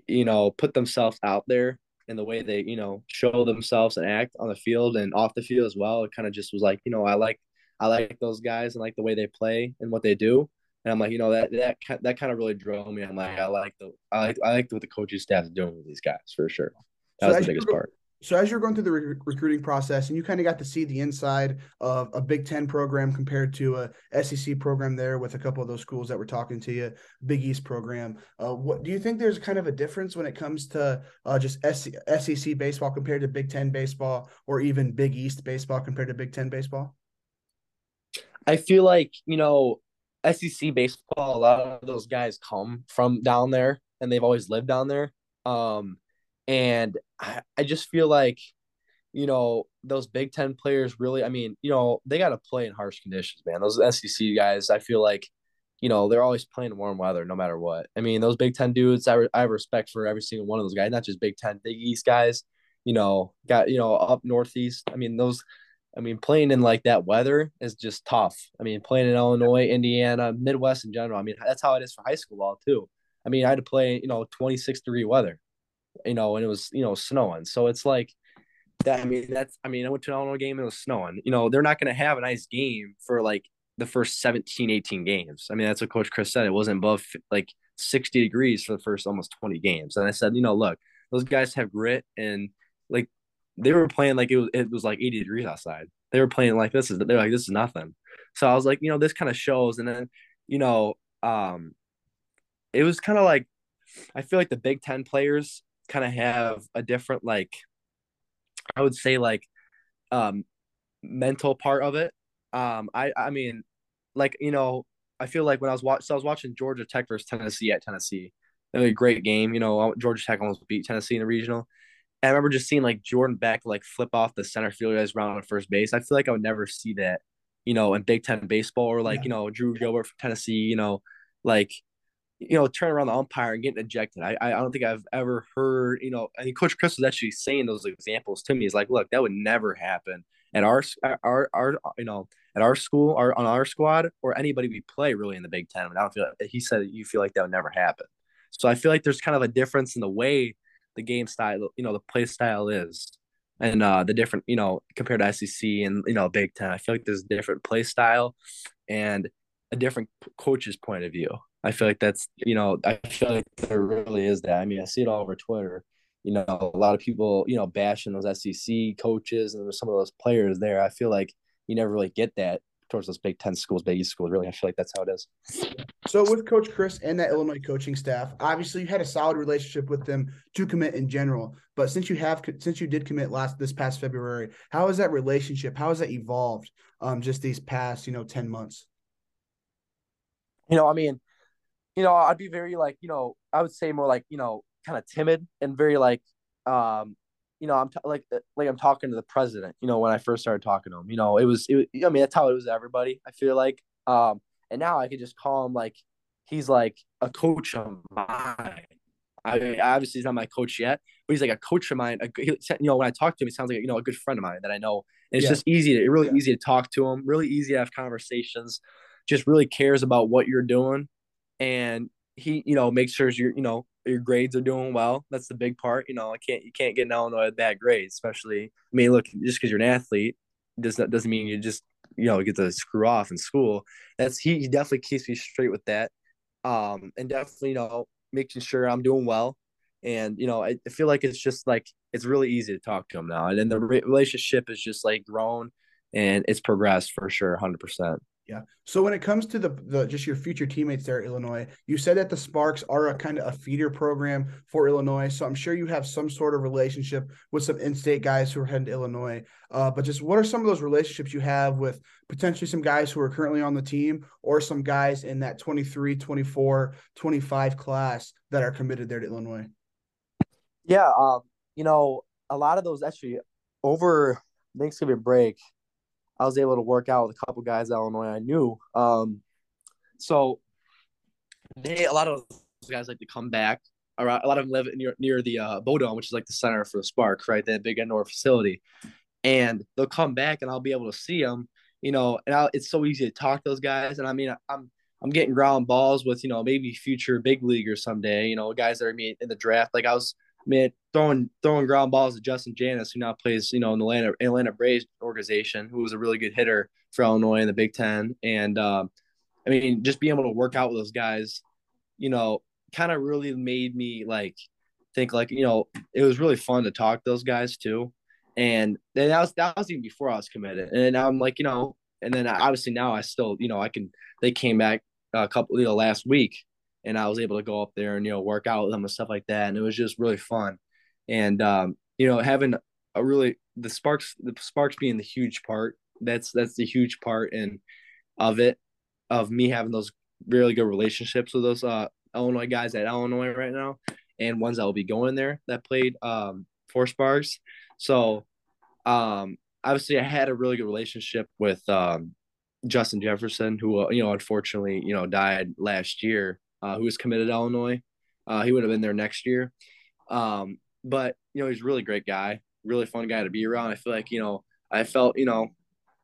you know, put themselves out there and the way they you know show themselves and act on the field and off the field as well. It kind of just was like you know I like I like those guys and like the way they play and what they do. And I'm like, you know, that that that kind of really drove me. I'm like, I like the I like I like what the coaching staff is doing with these guys for sure. That so was the biggest part. So as you're going through the re- recruiting process, and you kind of got to see the inside of a Big Ten program compared to a SEC program there with a couple of those schools that were talking to you, Big East program. Uh, what do you think? There's kind of a difference when it comes to uh, just SEC baseball compared to Big Ten baseball, or even Big East baseball compared to Big Ten baseball. I feel like you know SEC baseball, a lot of those guys come from down there and they've always lived down there. Um, and I, I just feel like, you know, those Big Ten players really, I mean, you know, they got to play in harsh conditions, man. Those SEC guys, I feel like, you know, they're always playing warm weather no matter what. I mean, those Big Ten dudes, I, re- I have respect for every single one of those guys, not just Big Ten, Big East guys, you know, got, you know, up Northeast. I mean, those I mean, playing in like that weather is just tough. I mean, playing in Illinois, Indiana, Midwest in general. I mean, that's how it is for high school ball too. I mean, I had to play, you know, 26 degree weather, you know, and it was, you know, snowing. So it's like that. I mean, that's, I mean, I went to an Illinois game and it was snowing. You know, they're not going to have a nice game for like the first 17, 18 games. I mean, that's what Coach Chris said. It wasn't above like 60 degrees for the first almost 20 games. And I said, you know, look, those guys have grit and like they were playing like it was it was like 80 degrees outside. They were playing like this is they're like this is nothing. So I was like, you know, this kind of shows. And then, you know, um, it was kind of like I feel like the Big Ten players kind of have a different like I would say like um mental part of it. Um, I I mean, like you know, I feel like when I was watching, so I was watching Georgia Tech versus Tennessee at Tennessee. It was a great game. You know, Georgia Tech almost beat Tennessee in the regional. I remember just seeing like Jordan Beck like flip off the center fielder as round on first base. I feel like I would never see that, you know, in Big Ten baseball or like, yeah. you know, Drew Gilbert from Tennessee, you know, like, you know, turn around the umpire and getting ejected. I, I don't think I've ever heard, you know, I mean, Coach Chris was actually saying those examples to me. He's like, look, that would never happen at our, our, our, you know, at our school or on our squad or anybody we play really in the Big Ten. I don't feel like, he said you feel like that would never happen. So I feel like there's kind of a difference in the way the game style, you know, the play style is, and uh, the different, you know, compared to SEC and you know Big Ten. I feel like there's a different play style and a different coach's point of view. I feel like that's, you know, I feel like there really is that. I mean, I see it all over Twitter. You know, a lot of people, you know, bashing those SEC coaches and some of those players there. I feel like you never really get that towards those Big Ten schools, Big East schools. Really, I feel like that's how it is. So with Coach Chris and that Illinois coaching staff, obviously you had a solid relationship with them to commit in general. But since you have since you did commit last this past February, how has that relationship? How has that evolved? Um, just these past you know ten months. You know, I mean, you know, I'd be very like you know, I would say more like you know, kind of timid and very like um you know, I'm t- like uh, like I'm talking to the president. You know, when I first started talking to him, you know, it was, it, I mean, that's how it was everybody. I feel like, um, and now I could just call him like he's like a coach of mine. I mean, obviously he's not my coach yet, but he's like a coach of mine. A, you know, when I talk to him, he sounds like you know a good friend of mine that I know. And it's yeah. just easy to, really yeah. easy to talk to him, really easy to have conversations. Just really cares about what you're doing, and he, you know, makes sure you're, you know, your grades are doing well. That's the big part. You know, I can't you can't get in Illinois with bad grades, especially. I mean, look, just because you're an athlete does not doesn't mean you just you know get to screw off in school. That's he, he definitely keeps me straight with that, um, and definitely you know making sure I'm doing well. And you know, I, I feel like it's just like it's really easy to talk to him now, and then the relationship is just like grown and it's progressed for sure, hundred percent. Yeah. So when it comes to the the just your future teammates there at Illinois, you said that the Sparks are a kind of a feeder program for Illinois. So I'm sure you have some sort of relationship with some in-state guys who are heading to Illinois. Uh, but just what are some of those relationships you have with potentially some guys who are currently on the team or some guys in that 23, 24, 25 class that are committed there to Illinois? Yeah, um, you know, a lot of those actually over Thanksgiving break, I was able to work out with a couple guys Illinois I knew. Um, so they a lot of those guys like to come back. A lot of them live near near the uh, Bodom, which is like the center for the Spark, right? That big indoor facility, and they'll come back, and I'll be able to see them. You know, and I'll, it's so easy to talk to those guys. And I mean, I'm I'm getting ground balls with you know maybe future big leaguers someday. You know, guys that are in the draft. Like I was man, throwing throwing ground balls to Justin Janas, who now plays, you know, in the Atlanta Atlanta Braves organization, who was a really good hitter for Illinois in the Big Ten. And um, I mean, just being able to work out with those guys, you know, kind of really made me like think like, you know, it was really fun to talk to those guys too. And then that was that was even before I was committed. And I'm like, you know, and then obviously now I still, you know, I can they came back a couple, you know, last week and I was able to go up there and you know work out with them and stuff like that, and it was just really fun. And um, you know, having a really the sparks, the sparks being the huge part. That's that's the huge part and of it, of me having those really good relationships with those uh, Illinois guys at Illinois right now, and ones that will be going there that played um, for Sparks. So, um, obviously, I had a really good relationship with um, Justin Jefferson, who you know unfortunately you know died last year uh, who was committed to Illinois. Uh, he would have been there next year. Um, but you know, he's a really great guy, really fun guy to be around. I feel like you know, I felt you know,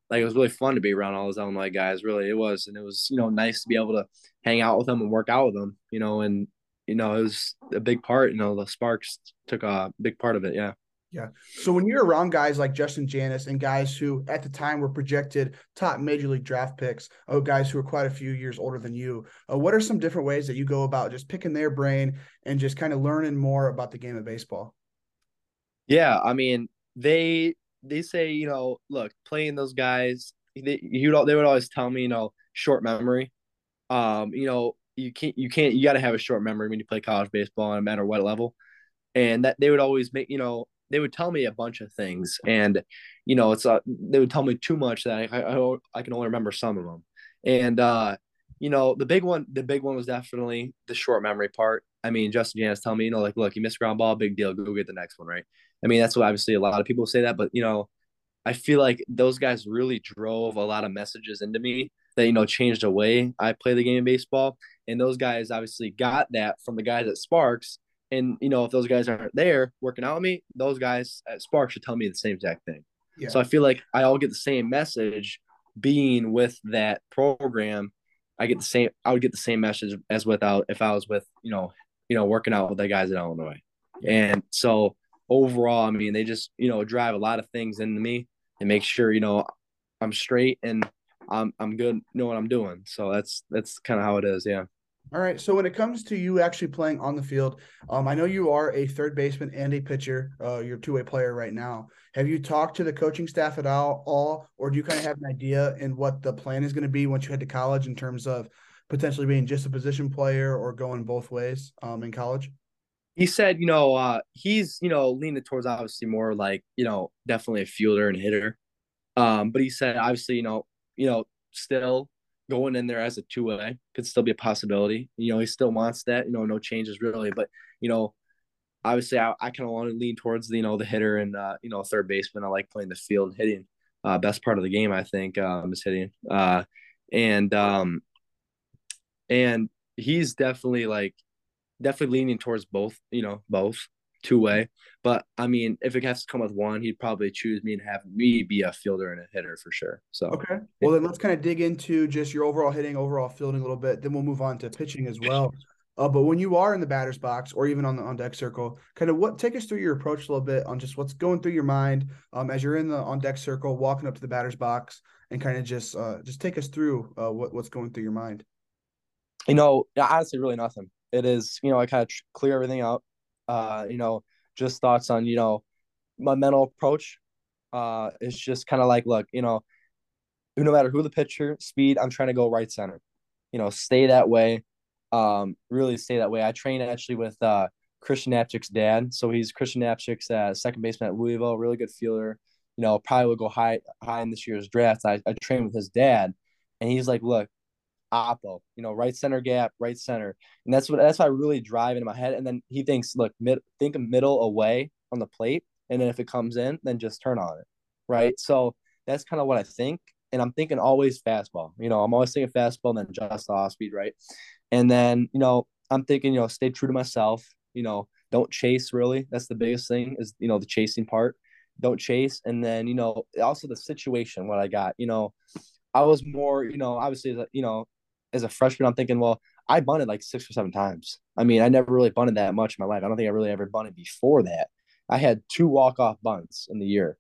like it was really fun to be around all those Illinois guys. Really, it was, and it was you know nice to be able to hang out with them and work out with them. You know, and you know it was a big part. You know, the Sparks took a big part of it. Yeah. Yeah. So when you're around guys like Justin Janas and guys who at the time were projected top major league draft picks, oh, guys who are quite a few years older than you, uh, what are some different ways that you go about just picking their brain and just kind of learning more about the game of baseball? Yeah, I mean, they they say you know, look, playing those guys, they they would always tell me, you know, short memory. Um, you know, you can't you can't you got to have a short memory when you play college baseball, no matter what level. And that they would always make you know they would tell me a bunch of things, and you know, it's uh, they would tell me too much that I, I I can only remember some of them, and uh, you know, the big one, the big one was definitely the short memory part. I mean, Justin Janas tell me, you know, like, look, you missed ground ball, big deal, go get the next one, right? I mean, that's what obviously a lot of people say that, but you know, I feel like those guys really drove a lot of messages into me that you know changed the way I play the game of baseball. And those guys obviously got that from the guys at Sparks and you know, if those guys aren't there working out with me, those guys at Spark should tell me the same exact thing. Yeah. So I feel like I all get the same message being with that program. I get the same I would get the same message as without if I was with, you know, you know, working out with the guys in Illinois. And so overall, I mean, they just, you know, drive a lot of things into me and make sure, you know, I'm straight and I'm I'm good, know what I'm doing. So that's that's kind of how it is, yeah. All right. So when it comes to you actually playing on the field, um, I know you are a third baseman and a pitcher. Uh, you're a two way player right now. Have you talked to the coaching staff at all, all, or do you kind of have an idea in what the plan is going to be once you head to college in terms of potentially being just a position player or going both ways um, in college? He said, you know, uh, he's you know leaning towards obviously more like you know definitely a fielder and hitter. Um, but he said obviously you know you know still going in there as a two way could still be a possibility. You know, he still wants that. You know, no changes really, but you know, obviously, I, I kind of want to lean towards the, you know the hitter and uh, you know third baseman. I like playing the field hitting. Uh, best part of the game, I think, um, is hitting. Uh, and um, and he's definitely like definitely leaning towards both. You know, both two way. But I mean, if it has to come with one, he'd probably choose me and have me be a fielder and a hitter for sure. So okay, well then let's kind of dig into just your overall hitting, overall fielding a little bit. Then we'll move on to pitching as well. Uh, but when you are in the batter's box or even on the on deck circle, kind of what take us through your approach a little bit on just what's going through your mind um, as you're in the on deck circle, walking up to the batter's box, and kind of just uh, just take us through uh, what what's going through your mind. You know, honestly, really nothing. It is, you know, I kind of clear everything out uh, you know, just thoughts on, you know, my mental approach. Uh, it's just kind of like, look, you know, no matter who the pitcher, speed, I'm trying to go right center. You know, stay that way. Um, really stay that way. I train actually with uh Christian Knapczyk's dad. So he's Christian Knapczyk's uh, second baseman at Louisville, really good fielder. You know, probably will go high high in this year's draft. I, I trained with his dad, and he's like, look, oppo, you know, right center gap, right center, and that's what that's what I really drive into my head. And then he thinks, look, mid, think of middle away on the plate, and then if it comes in, then just turn on it, right? So that's kind of what I think, and I'm thinking always fastball. You know, I'm always thinking fastball, and then just off speed, right? And then you know, I'm thinking, you know, stay true to myself you know, don't chase really. That's the biggest thing is, you know, the chasing part. Don't chase. And then, you know, also the situation, what I got, you know, I was more, you know, obviously, you know, as a freshman, I'm thinking, well, I bunted like six or seven times. I mean, I never really bunted that much in my life. I don't think I really ever bunted before that. I had two walk off bunts in the year.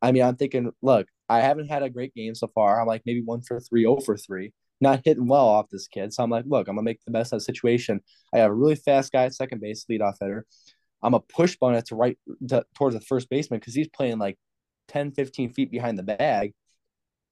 I mean, I'm thinking, look, I haven't had a great game so far. I'm like maybe one for three, oh for three not hitting well off this kid. So I'm like, look, I'm gonna make the best of the situation. I have a really fast guy at second base, leadoff hitter. I'm a push bunt it to right to, towards the first baseman because he's playing like 10, 15 feet behind the bag.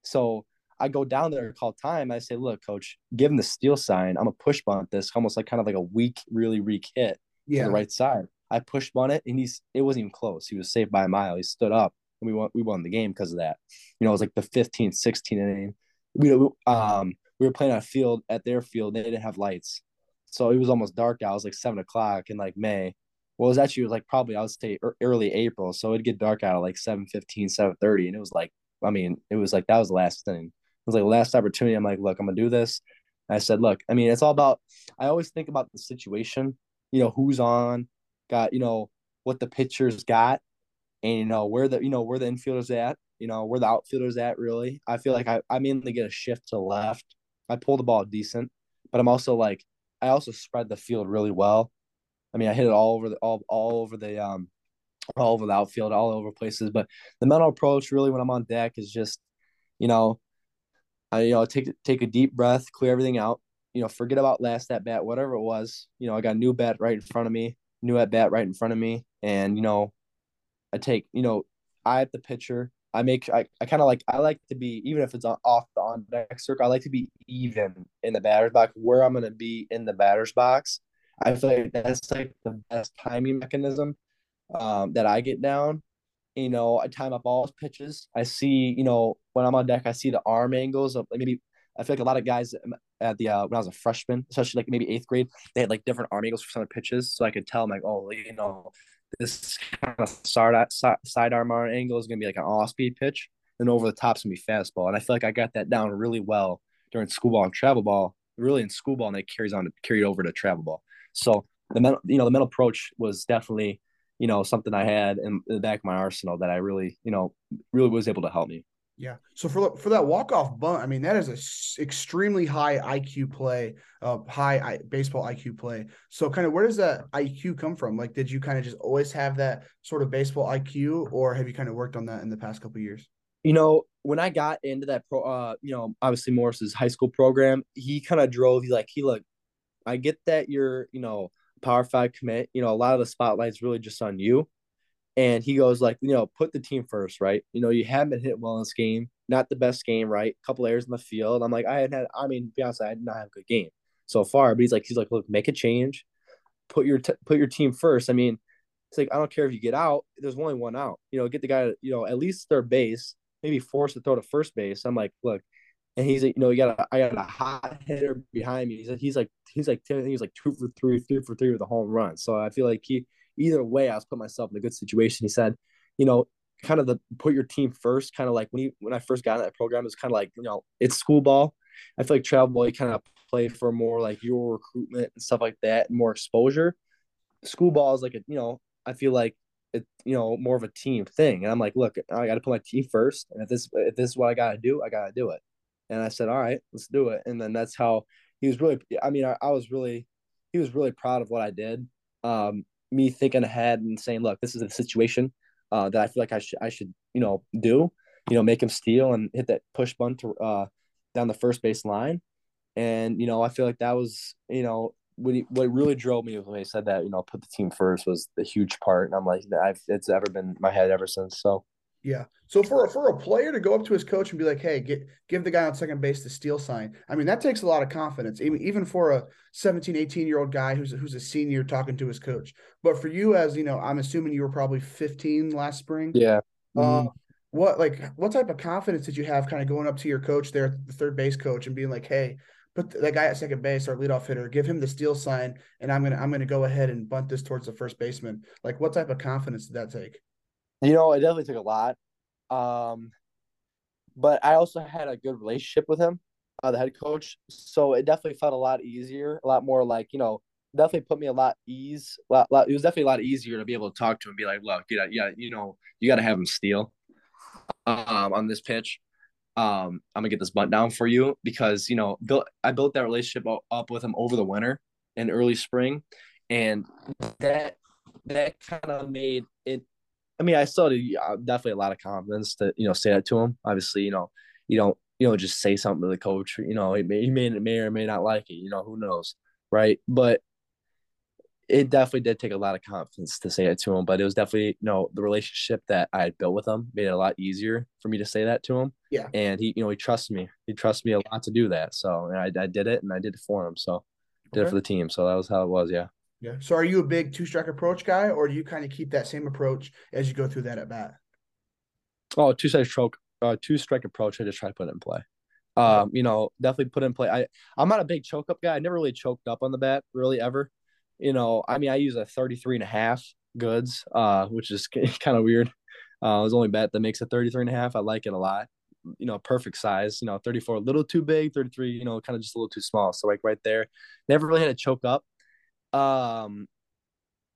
So I go down there, and call time. I say, look, coach, give him the steal sign. I'm a push bunt this, almost like kind of like a weak, really weak hit yeah. to the right side. I push bunt it, and he's it wasn't even close. He was saved by a mile. He stood up, and we won we won the game because of that. You know, it was like the 15th, 16 inning. We um we were playing on a field at their field. They didn't have lights, so it was almost dark out. It was like seven o'clock in like May. Well, it was actually it was like probably I would say early April, so it'd get dark out at like 7 15, 7 30. And it was like, I mean, it was like that was the last thing. It was like last opportunity. I'm like, look, I'm gonna do this. And I said, look, I mean, it's all about I always think about the situation, you know, who's on, got, you know, what the pitcher's got, and you know, where the you know, where the infielders at, you know, where the outfielders at really. I feel like I, I mainly get a shift to left I pull the ball decent, but I'm also like I also spread the field really well. I mean, I hit it all over the all all over the um all over the outfield, all over places. But the mental approach really when I'm on deck is just, you know, I you know take take a deep breath, clear everything out. You know, forget about last at bat, whatever it was. You know, I got a new bat right in front of me, new at bat right in front of me, and you know, I take you know, I at the pitcher, I make I, I kind of like I like to be even if it's off the on deck circle. I like to be even in the batter's box where I'm gonna be in the batter's box. I feel like that's like the best timing mechanism um, that I get down. You know, I time up all pitches. I see, you know, when I'm on deck, I see the arm angles of maybe. I feel like a lot of guys at the uh, when I was a freshman, especially like maybe eighth grade, they had like different arm angles for some of the pitches, so I could tell them like, oh, you know, this kind of side side arm angle is to be like an off speed pitch, and over the top's to be fastball. And I feel like I got that down really well during school ball and travel ball, really in school ball, and it carries on to carry over to travel ball. So the mental, you know, the mental approach was definitely, you know, something I had in the back of my arsenal that I really, you know, really was able to help me. Yeah. So for for that walk off bunt, I mean that is a extremely high IQ play, uh, high I, baseball IQ play. So kind of where does that IQ come from? Like, did you kind of just always have that sort of baseball IQ, or have you kind of worked on that in the past couple years? You know, when I got into that pro, uh, you know, obviously Morris's high school program, he kind of drove. He like he look, I get that you're, you know, power five commit. You know, a lot of the spotlight's really just on you. And he goes like, you know, put the team first, right? You know, you haven't hit well in this game, not the best game, right? A couple errors in the field. I'm like, I had had, I mean, be honest, I did not have a good game so far. But he's like, he's like, look, make a change, put your t- put your team first. I mean, it's like I don't care if you get out. There's only one out. You know, get the guy, you know, at least third base, maybe force to throw to first base. I'm like, look, and he's like, you know, you got a, I got a hot hitter behind me. He's like, he's like, he's like, he's like two for three, three for three with a home run. So I feel like he either way, I was putting myself in a good situation. He said, you know, kind of the put your team first, kind of like when you when I first got in that program, it's kind of like, you know, it's school ball. I feel like travel ball, you kind of play for more like your recruitment and stuff like that, and more exposure. School ball is like a, you know, I feel like it, you know, more of a team thing. And I'm like, look, I got to put my team first, and if this if this is what I got to do, I got to do it. And I said, all right, let's do it. And then that's how he was really. I mean, I, I was really, he was really proud of what I did. Um, me thinking ahead and saying, look, this is a situation uh, that I feel like I should I should you know do, you know, make him steal and hit that push bunt to, uh, down the first base line, and you know I feel like that was you know what he, what really drove me when he said that you know put the team first was the huge part, and I'm like I've it's ever been my head ever since. So Yeah. So for for a player to go up to his coach and be like, "Hey, get give the guy on second base the steal sign." I mean, that takes a lot of confidence. Even even for a 17, 18 year old guy who's who's a senior talking to his coach. But for you, as you know, I'm assuming you were probably 15 last spring. Yeah. Mm-hmm. Uh, what like what type of confidence did you have kind of going up to your coach there, the third base coach, and being like, "Hey, put that guy at second base, our leadoff hitter, give him the steal sign, and I'm gonna I'm gonna go ahead and bunt this towards the first baseman." Like, what type of confidence did that take? You know, it definitely took a lot. Um, but I also had a good relationship with him, uh, the head coach. So it definitely felt a lot easier, a lot more like, you know, definitely put me a lot ease. Lot, lot, it was definitely a lot easier to be able to talk to him be like, look, you know, yeah, you know, you got to have him steal um, on this pitch. Um, I'm gonna get this bunt down for you because you know, built I built that relationship up with him over the winter and early spring, and that that kind of made I mean, I still had definitely a lot of confidence to you know say that to him. Obviously, you know, you don't you know just say something to the coach. You know, he may, he may may or may not like it. You know, who knows, right? But it definitely did take a lot of confidence to say it to him. But it was definitely you know the relationship that I had built with him made it a lot easier for me to say that to him. Yeah, and he you know he trusts me. He trusts me a lot to do that. So I I did it and I did it for him. So did okay. it for the team. So that was how it was. Yeah. Yeah. So are you a big two strike approach guy, or do you kind of keep that same approach as you go through that at bat? Oh, two strike stroke, uh, two strike approach. I just try to put it in play. Um, you know, definitely put in play. I I'm not a big choke up guy. I never really choked up on the bat, really ever. You know, I mean, I use a 33 and a half goods, uh, which is kind of weird. Uh, it was only bat that makes a 33 and a half. I like it a lot. You know, perfect size. You know, 34 a little too big, 33, you know, kind of just a little too small. So like right there, never really had to choke up. Um,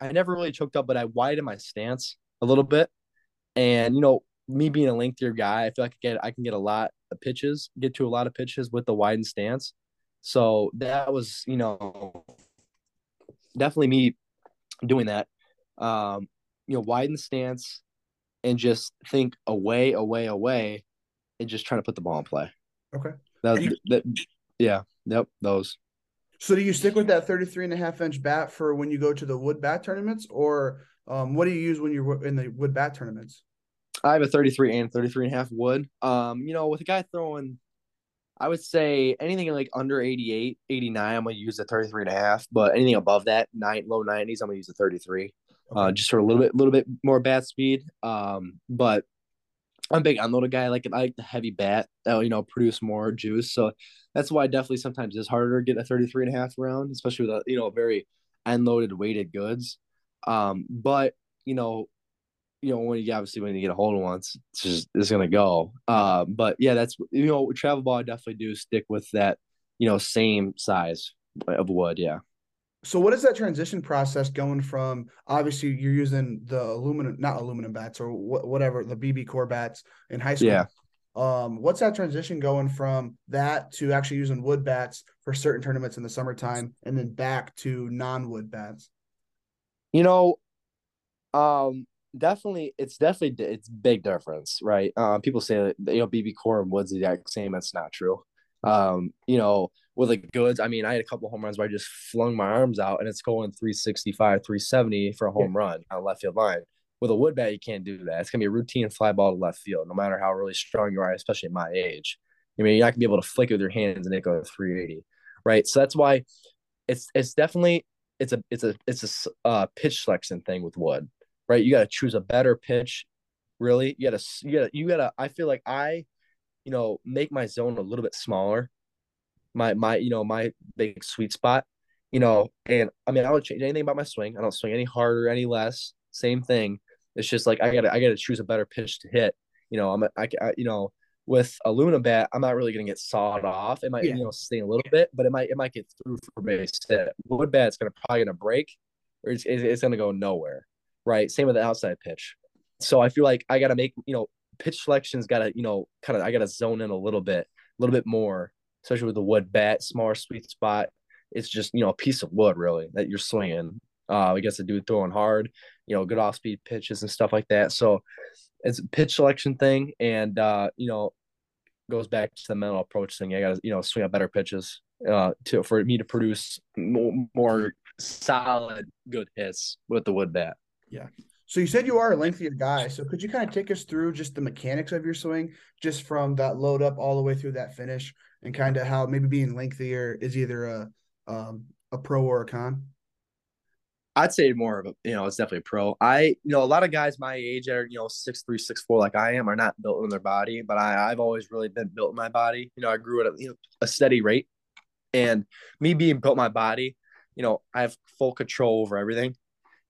I never really choked up, but I widened my stance a little bit. And you know, me being a lengthier guy, I feel like I get I can get a lot of pitches, get to a lot of pitches with the widened stance. So that was, you know, definitely me doing that. Um, you know, widen stance and just think away, away, away, and just trying to put the ball in play. Okay. That, you- that yeah, yep, those. So do you stick with that 33 and a half inch bat for when you go to the wood bat tournaments or um, what do you use when you're in the wood bat tournaments? I have a 33 and 33 and a half wood. Um, you know, with a guy throwing, I would say anything like under 88, 89, I'm going to use the 33 and a half, but anything above that, nine, low 90s, I'm going to use the 33. Okay. Uh, just for a little bit, a little bit more bat speed. Um, but I'm big unload a guy. Like I like the heavy bat that you know produce more juice. So that's why definitely sometimes it's harder to get a 33 and a half round, especially with a you know very end-loaded weighted goods. Um, but you know, you know when you obviously when you get a hold of once, it's just it's gonna go. Uh, but yeah, that's you know travel ball I definitely do stick with that you know same size of wood. Yeah. So what is that transition process going from? Obviously, you're using the aluminum, not aluminum bats or wh- whatever the BBCOR bats in high school. Yeah. Um, what's that transition going from that to actually using wood bats for certain tournaments in the summertime, and then back to non-wood bats? You know, um, definitely, it's definitely it's big difference, right? Um, people say that you know BBCOR and wood's the exact same. That's not true. Um, you know, with like goods, I mean, I had a couple home runs where I just flung my arms out and it's going 365, 370 for a home yeah. run on left field line. With a wood bat, you can't do that. It's gonna be a routine fly ball to left field, no matter how really strong you are, especially at my age. I mean, you're not gonna be able to flick it with your hands and it go 380, right? So that's why it's it's definitely it's a it's a it's a uh, pitch selection thing with wood, right? You got to choose a better pitch. Really, you got to you got to you got to. I feel like I you know, make my zone a little bit smaller. My my you know my big sweet spot, you know, and I mean I don't change anything about my swing. I don't swing any harder, any less. Same thing. It's just like I gotta I gotta choose a better pitch to hit. You know, I'm a, I, I you know with a Luna bat, I'm not really gonna get sawed off. It might yeah. you know stay a little bit, but it might it might get through for base hit. Wood bat's gonna probably gonna break, or it's it's gonna go nowhere. Right. Same with the outside pitch. So I feel like I gotta make you know pitch selection's got to you know kind of I got to zone in a little bit, a little bit more, especially with the wood bat, smaller sweet spot. It's just you know a piece of wood really that you're swinging. Uh, I guess the dude throwing hard, you know, good off speed pitches and stuff like that. So it's a pitch selection thing, and uh, you know, goes back to the mental approach thing. I got to you know swing out better pitches uh, to for me to produce more, more solid good hits with the wood bat. Yeah. So you said you are a lengthier guy. So could you kind of take us through just the mechanics of your swing, just from that load up all the way through that finish, and kind of how maybe being lengthier is either a um, a pro or a con? I'd say more of a, you know, it's definitely a pro. I, you know, a lot of guys my age are, you know, six three, six four, like I am, are not built in their body. But I, I've always really been built in my body. You know, I grew at a, you know, a steady rate, and me being built my body, you know, I have full control over everything,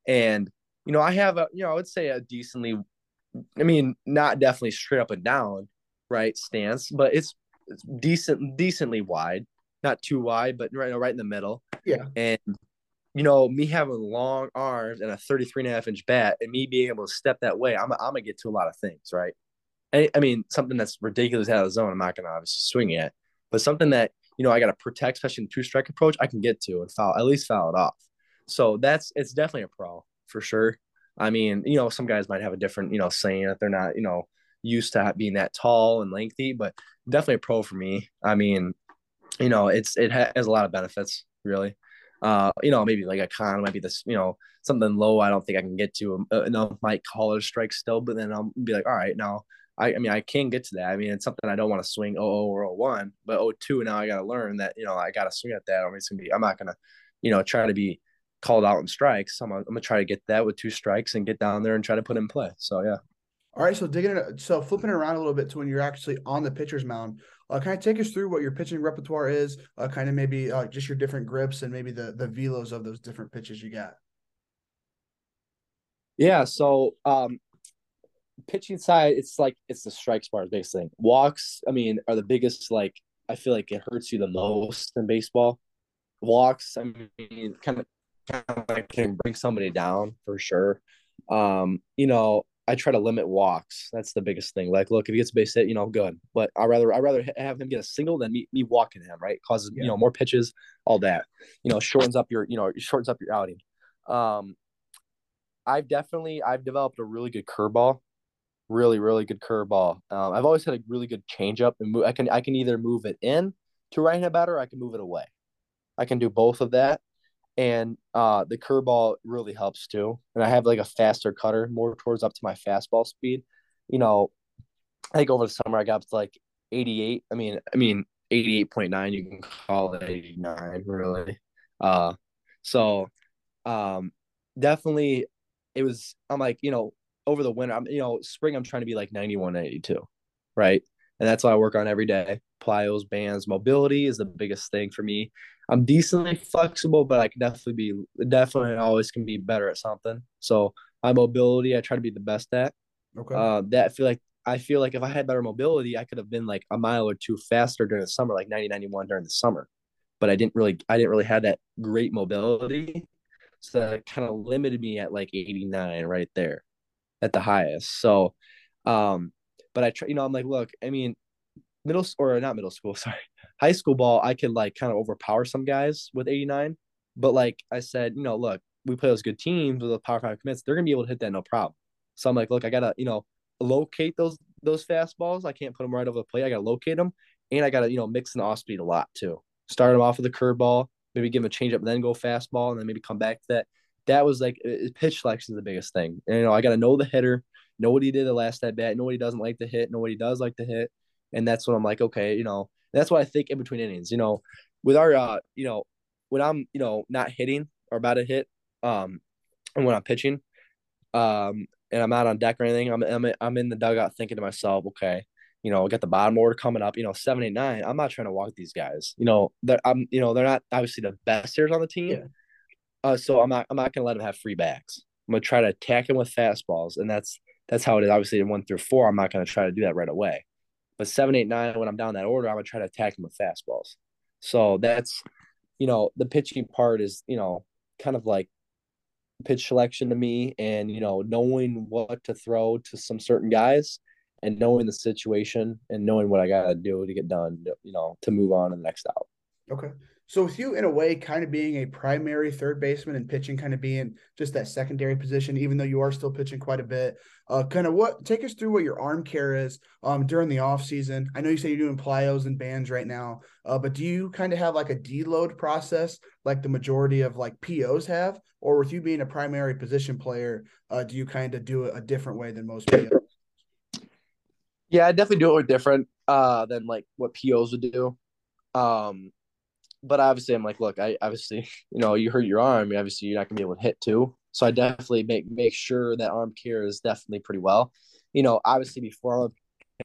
and you know, I have a, you know, I would say a decently, I mean, not definitely straight up and down, right stance, but it's, it's decent, decently wide, not too wide, but right, right in the middle. Yeah, and you know, me having long arms and a 33 and a half inch bat and me being able to step that way, I'm, I'm gonna get to a lot of things, right? I, I mean, something that's ridiculous out of the zone, I'm not gonna obviously swing at, but something that you know I got to protect, especially in two strike approach, I can get to and foul at least foul it off. So that's it's definitely a pro for sure. I mean, you know, some guys might have a different, you know, saying that they're not, you know, used to being that tall and lengthy, but definitely a pro for me. I mean, you know, it's it has a lot of benefits, really. Uh, you know, maybe like a con might be this, you know, something low. I don't think I can get to. Uh, enough call it strike still, but then I'll be like, all right, now I, I mean, I can get to that. I mean, it's something I don't want to swing 00 or 01, but 02 now I got to learn that, you know, I got to swing at that. I mean, it's gonna be, I'm not gonna, you know, try to be called out in strikes. I'm I'm gonna try to get that with two strikes and get down there and try to put in play. So yeah. All right, so digging it, so flipping it around a little bit to when you're actually on the pitcher's mound, uh, kind of take us through what your pitching repertoire is, uh, kind of maybe uh, just your different grips and maybe the the velos of those different pitches you got. Yeah, so um, pitching side, it's like it's the strikes part, biggest thing. Walks, I mean, are the biggest. Like, I feel like it hurts you the most in baseball. Walks, I mean, kind of like can bring somebody down for sure. Um, you know, I try to limit walks. That's the biggest thing. Like, look, if he gets a base hit, you know, good. But I rather I rather have him get a single than me me walking him. Right, causes yeah. you know more pitches, all that. You know, shortens up your you know shortens up your outing. Um, I've definitely I've developed a really good curveball really really good curveball. Um, I've always had a really good changeup and move. I can I can either move it in to right hand batter, or I can move it away. I can do both of that, and uh, the curveball really helps too. And I have like a faster cutter, more towards up to my fastball speed. You know, I think over the summer I got to like 88. I mean, I mean 88.9. You can call it 89, really. Uh, so um, definitely it was. I'm like, you know, over the winter, I'm you know, spring I'm trying to be like 91, 92, right? And that's what I work on every day. Plyos, bands, mobility is the biggest thing for me. I'm decently flexible, but I can definitely be definitely always can be better at something. So my mobility, I try to be the best at. Okay. Uh, that I feel like I feel like if I had better mobility, I could have been like a mile or two faster during the summer, like 90, 91 during the summer. But I didn't really, I didn't really have that great mobility, so that kind of limited me at like 89 right there at the highest. So, um, but I try, you know, I'm like, look, I mean, middle or not middle school, sorry, high school ball, I could like kind of overpower some guys with 89. But like I said, you know, look, we play those good teams with the power five commits, they're gonna be able to hit that no problem. So I'm like, look, I gotta, you know, locate those those fastballs. I can't put them right over the plate. I gotta locate them, and I gotta, you know, mix an off speed a lot too. Start them off with a curveball, maybe give them a changeup, then go fastball, and then maybe come back to that that was like pitch selection is the biggest thing. And, you know, I got to know the hitter, know what he did the last at bat, know what he doesn't like to hit, know what he does like to hit, and that's what I'm like. Okay, you know, that's what I think in between innings. You know, with our, uh, you know, when I'm, you know, not hitting or about to hit, um, and when I'm pitching, um, and I'm not on deck or anything, I'm I'm I'm in the dugout thinking to myself, okay, you know, I got the bottom order coming up, you know, seven, eight, nine. I'm not trying to walk these guys. You know, that I'm, you know, they're not obviously the best hitters on the team. Yeah uh, so I'm not I'm not gonna let them have free backs. I'm gonna try to attack him with fastballs, and that's that's how it is. Obviously, in one through four, I'm not gonna try to do that right away. But seven, eight, nine, when I'm down that order, I'm gonna try to attack him with fastballs. So that's you know the pitching part is you know kind of like pitch selection to me, and you know knowing what to throw to some certain guys, and knowing the situation, and knowing what I gotta do to get done. You know to move on to the next out. Okay. So with you in a way kind of being a primary third baseman and pitching kind of being just that secondary position, even though you are still pitching quite a bit, uh, kind of what take us through what your arm care is um, during the off season. I know you say you're doing plyos and bands right now, uh, but do you kind of have like a deload process like the majority of like POs have, or with you being a primary position player, uh, do you kind of do it a different way than most POs? Yeah, I definitely do it different uh, than like what POs would do. Um, but obviously, I'm like, look, I obviously, you know, you hurt your arm. Obviously, you're not gonna be able to hit too. So I definitely make make sure that arm care is definitely pretty well. You know, obviously before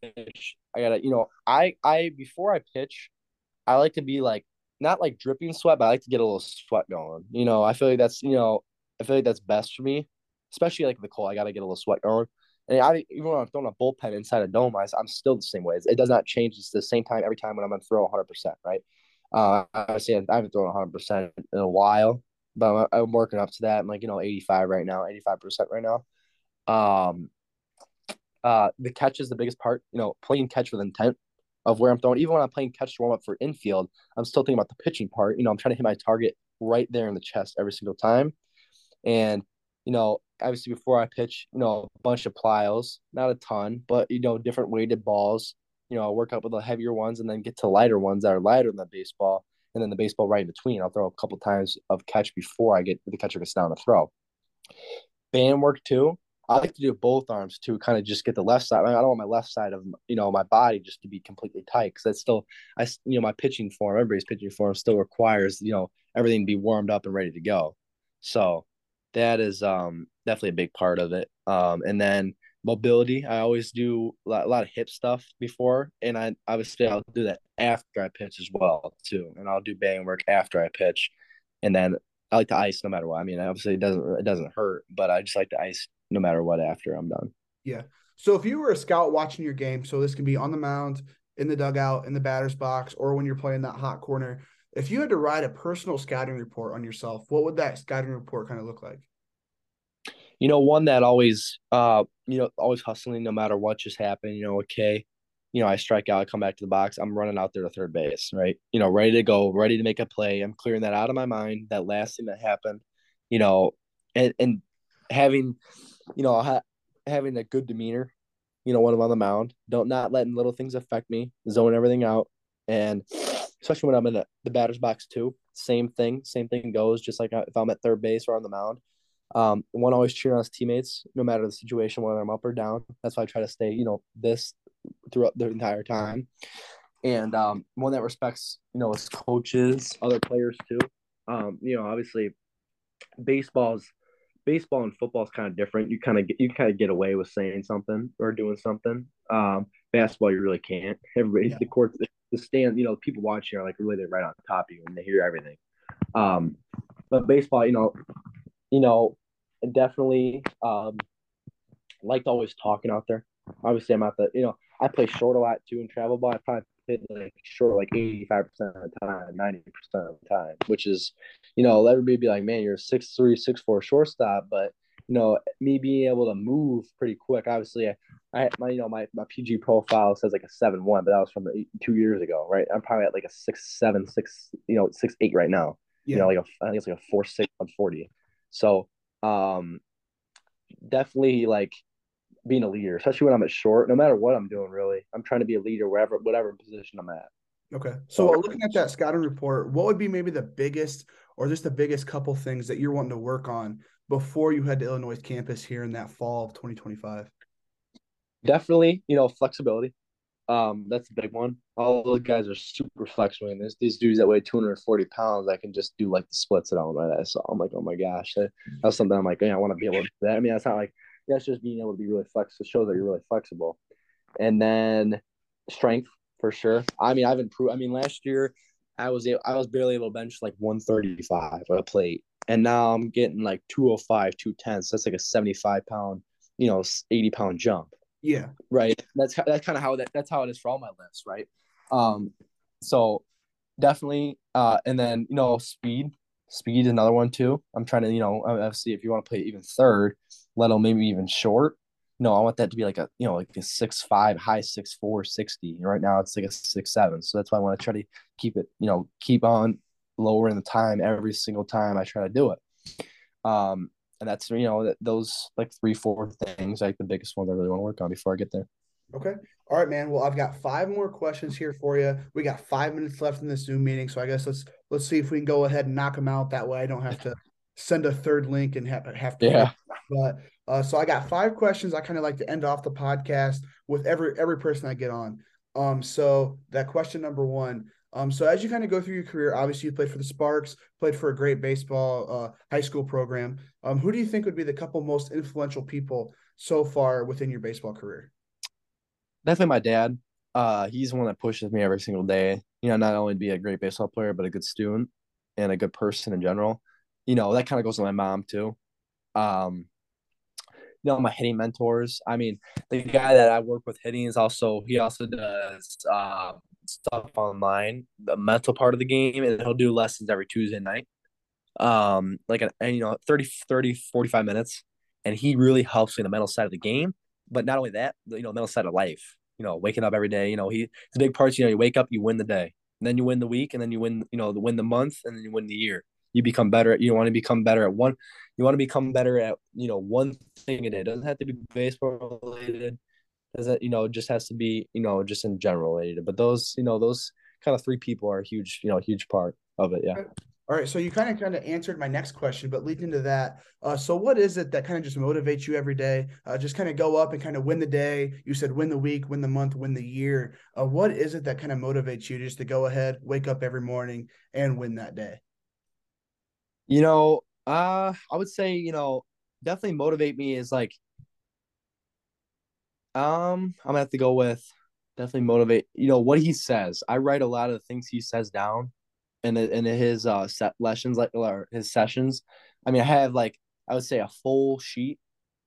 I pitch, I gotta, you know, I I before I pitch, I like to be like not like dripping sweat, but I like to get a little sweat going. You know, I feel like that's you know, I feel like that's best for me, especially like the cold. I gotta get a little sweat going. And I even when I'm throwing a bullpen inside a dome, I, I'm still the same way. It does not change. It's the same time every time when I'm gonna throw 100, percent right? Uh, say I haven't thrown 100 percent in a while, but I'm, I'm, working up to that. I'm like you know 85 right now, 85 percent right now. Um, uh, the catch is the biggest part. You know, playing catch with intent of where I'm throwing. Even when I'm playing catch to warm up for infield, I'm still thinking about the pitching part. You know, I'm trying to hit my target right there in the chest every single time. And you know, obviously before I pitch, you know, a bunch of plyos, not a ton, but you know, different weighted balls. You know, I'll work up with the heavier ones and then get to lighter ones that are lighter than the baseball, and then the baseball right in between. I'll throw a couple times of catch before I get the catcher gets down to throw. Band work too. I like to do both arms to kind of just get the left side. I don't want my left side of you know my body just to be completely tight because that's still I you know my pitching form, everybody's pitching form still requires you know everything to be warmed up and ready to go. So that is um definitely a big part of it. Um, and then mobility, I always do a lot, of hip stuff before, and I obviously I'll do that after I pitch as well too, and I'll do bang work after I pitch, and then I like to ice no matter what. I mean, obviously it doesn't it doesn't hurt, but I just like to ice no matter what after I'm done. Yeah. So if you were a scout watching your game, so this can be on the mound, in the dugout, in the batter's box, or when you're playing that hot corner, if you had to write a personal scouting report on yourself, what would that scouting report kind of look like? You know, one that always, uh, you know, always hustling no matter what just happened. You know, okay, you know, I strike out, I come back to the box, I'm running out there to third base, right? You know, ready to go, ready to make a play. I'm clearing that out of my mind. That last thing that happened, you know, and and having, you know, ha- having a good demeanor, you know, when I'm on the mound, don't not letting little things affect me, zone everything out, and especially when I'm in the, the batter's box too. Same thing, same thing goes. Just like if I'm at third base or on the mound, um, one always cheer on his teammates, no matter the situation, whether I'm up or down. That's why I try to stay, you know, this throughout the entire time. And um, one that respects, you know, his coaches, other players too. Um, you know, obviously, baseball's baseball and football is kind of different. You kind of get you kind of get away with saying something or doing something. Um, basketball, you really can't. Everybody, yeah. the court, the stand, you know, people watching are like really they're right on top of you and they hear everything. Um, but baseball, you know, you know, definitely um, liked always talking out there. Obviously, I'm at the, you know, I play short a lot too in travel ball. I probably play like short like 85% of the time, 90% of the time, which is, you know, everybody be like, man, you're a six three, six four shortstop. But, you know, me being able to move pretty quick, obviously, I, I my, you know, my, my PG profile says like a seven one, but that was from two years ago, right? I'm probably at like a six seven, six, you know, six eight right now. Yeah. You know, like a, I think it's like a four six on 40. So, um, definitely like being a leader, especially when I'm at short. No matter what I'm doing, really, I'm trying to be a leader wherever, whatever position I'm at. Okay. So, looking at that scouting report, what would be maybe the biggest, or just the biggest couple things that you're wanting to work on before you head to Illinois campus here in that fall of 2025? Definitely, you know, flexibility. Um, that's a big one. All those guys are super flexible. And there's these dudes that weigh 240 pounds I can just do like the splits that I right So I'm like, oh my gosh, that, that's something I'm like, yeah, I want to be able to do that. I mean, that's not like that's just being able to be really flexible. Shows that you're really flexible. And then strength for sure. I mean, I've improved. I mean, last year I was able, I was barely able to bench like 135 on a plate, and now I'm getting like 205, 210. So that's like a 75 pound, you know, 80 pound jump. Yeah. Right. That's that's kind of how that that's how it is for all my lifts, right? Um, so definitely, uh, and then you know, speed, speed is another one too. I'm trying to, you know, obviously, if you want to play even third, let alone maybe even short. No, I want that to be like a, you know, like a six five, high six four sixty. 60. Right now it's like a six seven. So that's why I want to try to keep it, you know, keep on lowering the time every single time I try to do it. Um, and that's you know those like three four things like the biggest ones I really want to work on before I get there. Okay. All right, man. Well, I've got five more questions here for you. We got five minutes left in this Zoom meeting, so I guess let's let's see if we can go ahead and knock them out. That way, I don't have to send a third link and have, have to. Yeah. But uh, so I got five questions. I kind of like to end off the podcast with every every person I get on. Um, so that question number one. Um, so as you kind of go through your career, obviously you played for the Sparks, played for a great baseball uh, high school program. Um, who do you think would be the couple most influential people so far within your baseball career? Definitely my dad. Uh, he's the one that pushes me every single day. You know, not only to be a great baseball player, but a good student and a good person in general. You know, that kind of goes to my mom too. Um, you know, my hitting mentors. I mean, the guy that I work with hitting is also he also does uh, stuff online, the mental part of the game, and he'll do lessons every Tuesday night. Um, like an and, you know, 30, 30, 45 minutes. And he really helps me in the mental side of the game. But not only that, you know, mental side of life. You know, waking up every day. You know, he it's big part. You know, you wake up, you win the day, then you win the week, and then you win. You know, the win the month, and then you win the year. You become better. You want to become better at one. You want to become better at you know one thing a day. It doesn't have to be baseball related. Does that you know just has to be you know just in general related. But those you know those kind of three people are a huge you know huge part of it. Yeah. All right, so you kind of kind of answered my next question, but leading into that, uh, so what is it that kind of just motivates you every day? Uh, just kind of go up and kind of win the day. You said win the week, win the month, win the year. Uh, what is it that kind of motivates you just to go ahead, wake up every morning, and win that day? You know, uh, I would say you know definitely motivate me is like, um, I'm gonna have to go with definitely motivate. You know what he says. I write a lot of the things he says down in in his uh set lessons like or his sessions. I mean, I have like I would say a full sheet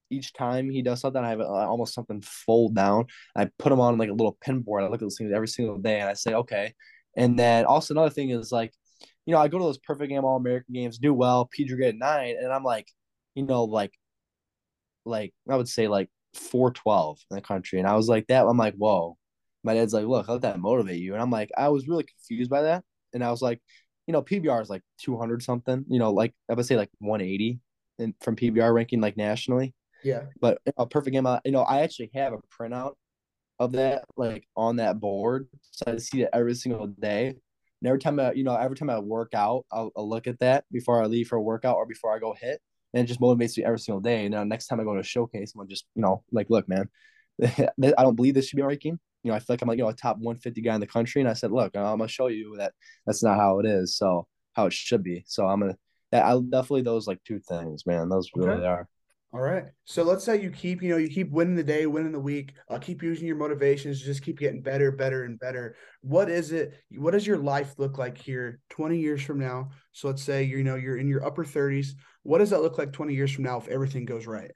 each time he does something. I have uh, almost something fold down. I put them on like a little pin board. I look at those things every single day, and I say, okay. And then also another thing is like, you know, I go to those perfect game All American games, do well, PG get nine, and I'm like, you know, like, like I would say like four twelve in the country, and I was like that. I'm like, whoa. My dad's like, look, let that motivate you, and I'm like, I was really confused by that and I was like, you know, PBR is like 200 something, you know, like I would say like 180 and from PBR ranking like nationally. Yeah. But a perfect game, you know, I actually have a printout of that like on that board. So I see it every single day. And every time I, you know, every time I work out, I'll, I'll look at that before I leave for a workout or before I go hit. And it just motivates me every single day. And then next time I go to a showcase, I'm just, you know, like, look, man, I don't believe this should be ranking you know, I feel like I'm like, you know, a top 150 guy in the country. And I said, look, I'm gonna show you that that's not how it is. So how it should be. So I'm gonna I definitely those like two things, man. Those okay. really are. All right. So let's say you keep, you know, you keep winning the day, winning the week, uh, keep using your motivations, just keep getting better, better, and better. What is it? What does your life look like here 20 years from now? So let's say you know you're in your upper 30s. What does that look like 20 years from now if everything goes right?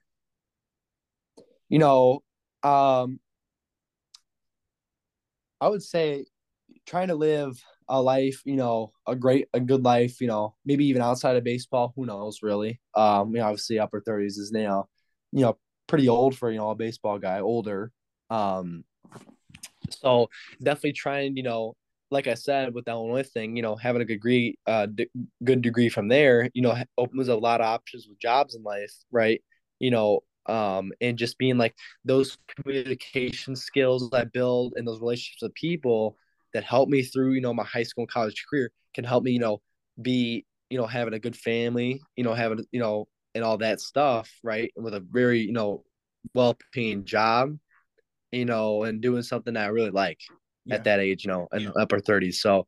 You know, um, I would say trying to live a life, you know, a great, a good life, you know, maybe even outside of baseball. Who knows, really? Um, you know, obviously upper thirties is now, you know, pretty old for you know a baseball guy, older. Um, so definitely trying, you know, like I said with the Illinois thing, you know, having a good degree, uh, d- good degree from there, you know, opens a lot of options with jobs in life, right? You know, um, and just being like those communication skills I build and those relationships with people that help me through, you know, my high school and college career can help me, you know, be, you know, having a good family, you know, having, you know, and all that stuff, right? With a very, you know, well paying job, you know, and doing something that I really like yeah. at that age, you know, in yeah. upper 30s. So,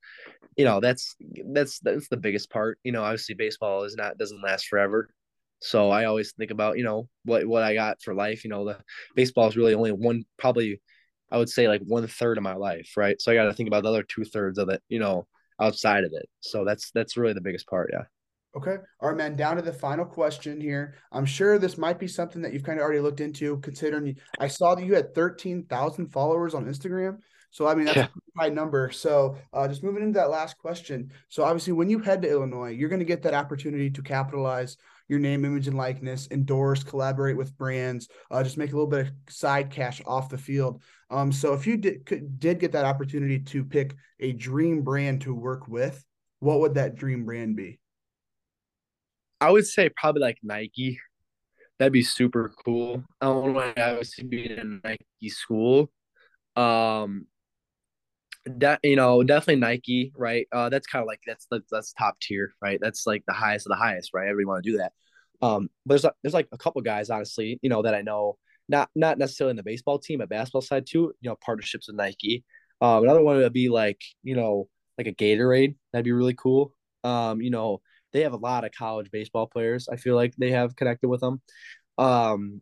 you know, that's that's that's the biggest part. You know, obviously baseball is not doesn't last forever. So I always think about, you know, what what I got for life. You know, the baseball is really only one probably I would say like one third of my life, right? So I gotta think about the other two thirds of it, you know, outside of it. So that's that's really the biggest part, yeah. Okay. All right, man. Down to the final question here. I'm sure this might be something that you've kind of already looked into, considering I saw that you had 13,000 followers on Instagram. So, I mean, that's yeah. a high number. So, uh, just moving into that last question. So, obviously, when you head to Illinois, you're going to get that opportunity to capitalize your name, image, and likeness, endorse, collaborate with brands, uh, just make a little bit of side cash off the field. Um, so if you did, could, did get that opportunity to pick a dream brand to work with, what would that dream brand be? I would say probably like Nike. That'd be super cool. I don't want to obviously be in a Nike school. Um, that you know, definitely Nike, right? Uh, that's kind of like that's, that's that's top tier, right? That's like the highest of the highest, right? Everybody want to do that. Um, but there's there's like a couple guys, honestly, you know, that I know, not not necessarily in the baseball team, but basketball side too. You know, partnerships with Nike. Um, another one would be like you know, like a Gatorade. That'd be really cool. Um, you know, they have a lot of college baseball players. I feel like they have connected with them. Um,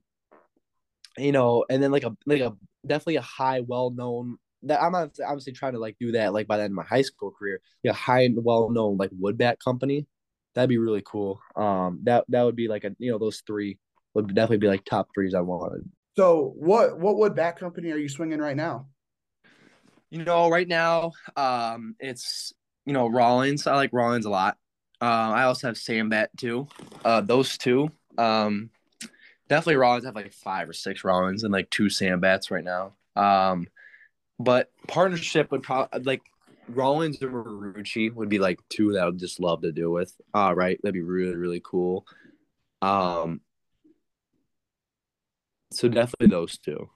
you know, and then like a like a definitely a high, well known that I'm not obviously trying to like do that like by the end of my high school career. Yeah, high well known like wood bat company. That'd be really cool. Um, that that would be like a you know those three would definitely be like top threes I wanted. So what what wood bat company are you swinging right now? You know, right now, um, it's you know Rawlings. I like Rawlings a lot. Uh, I also have Sam Bat too. Uh, those two. Um, definitely Rawlings. I have like five or six Rawlings and like two Sam Bats right now. Um, but partnership would probably like Rawlings or Marucci would be like two that I would just love to do with. Uh, right, that'd be really really cool. Um, so definitely those two.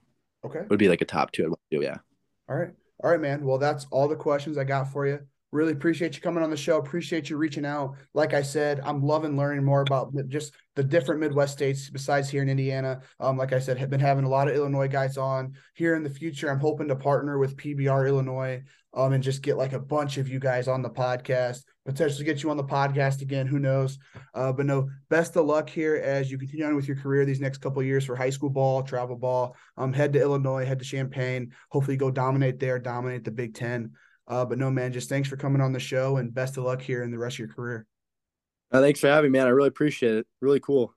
Okay, would be like a top two. I'd do, yeah. All right, all right, man. Well, that's all the questions I got for you. Really appreciate you coming on the show. Appreciate you reaching out. Like I said, I'm loving learning more about just the different Midwest states besides here in Indiana. Um, like I said, have been having a lot of Illinois guys on here in the future. I'm hoping to partner with PBR Illinois um, and just get like a bunch of you guys on the podcast, potentially get you on the podcast again. Who knows? Uh, but no, best of luck here as you continue on with your career these next couple years for high school ball, travel ball. Um, head to Illinois, head to Champaign. Hopefully, go dominate there, dominate the Big Ten. Uh, but no, man, just thanks for coming on the show and best of luck here in the rest of your career. Uh, thanks for having me, man. I really appreciate it. Really cool.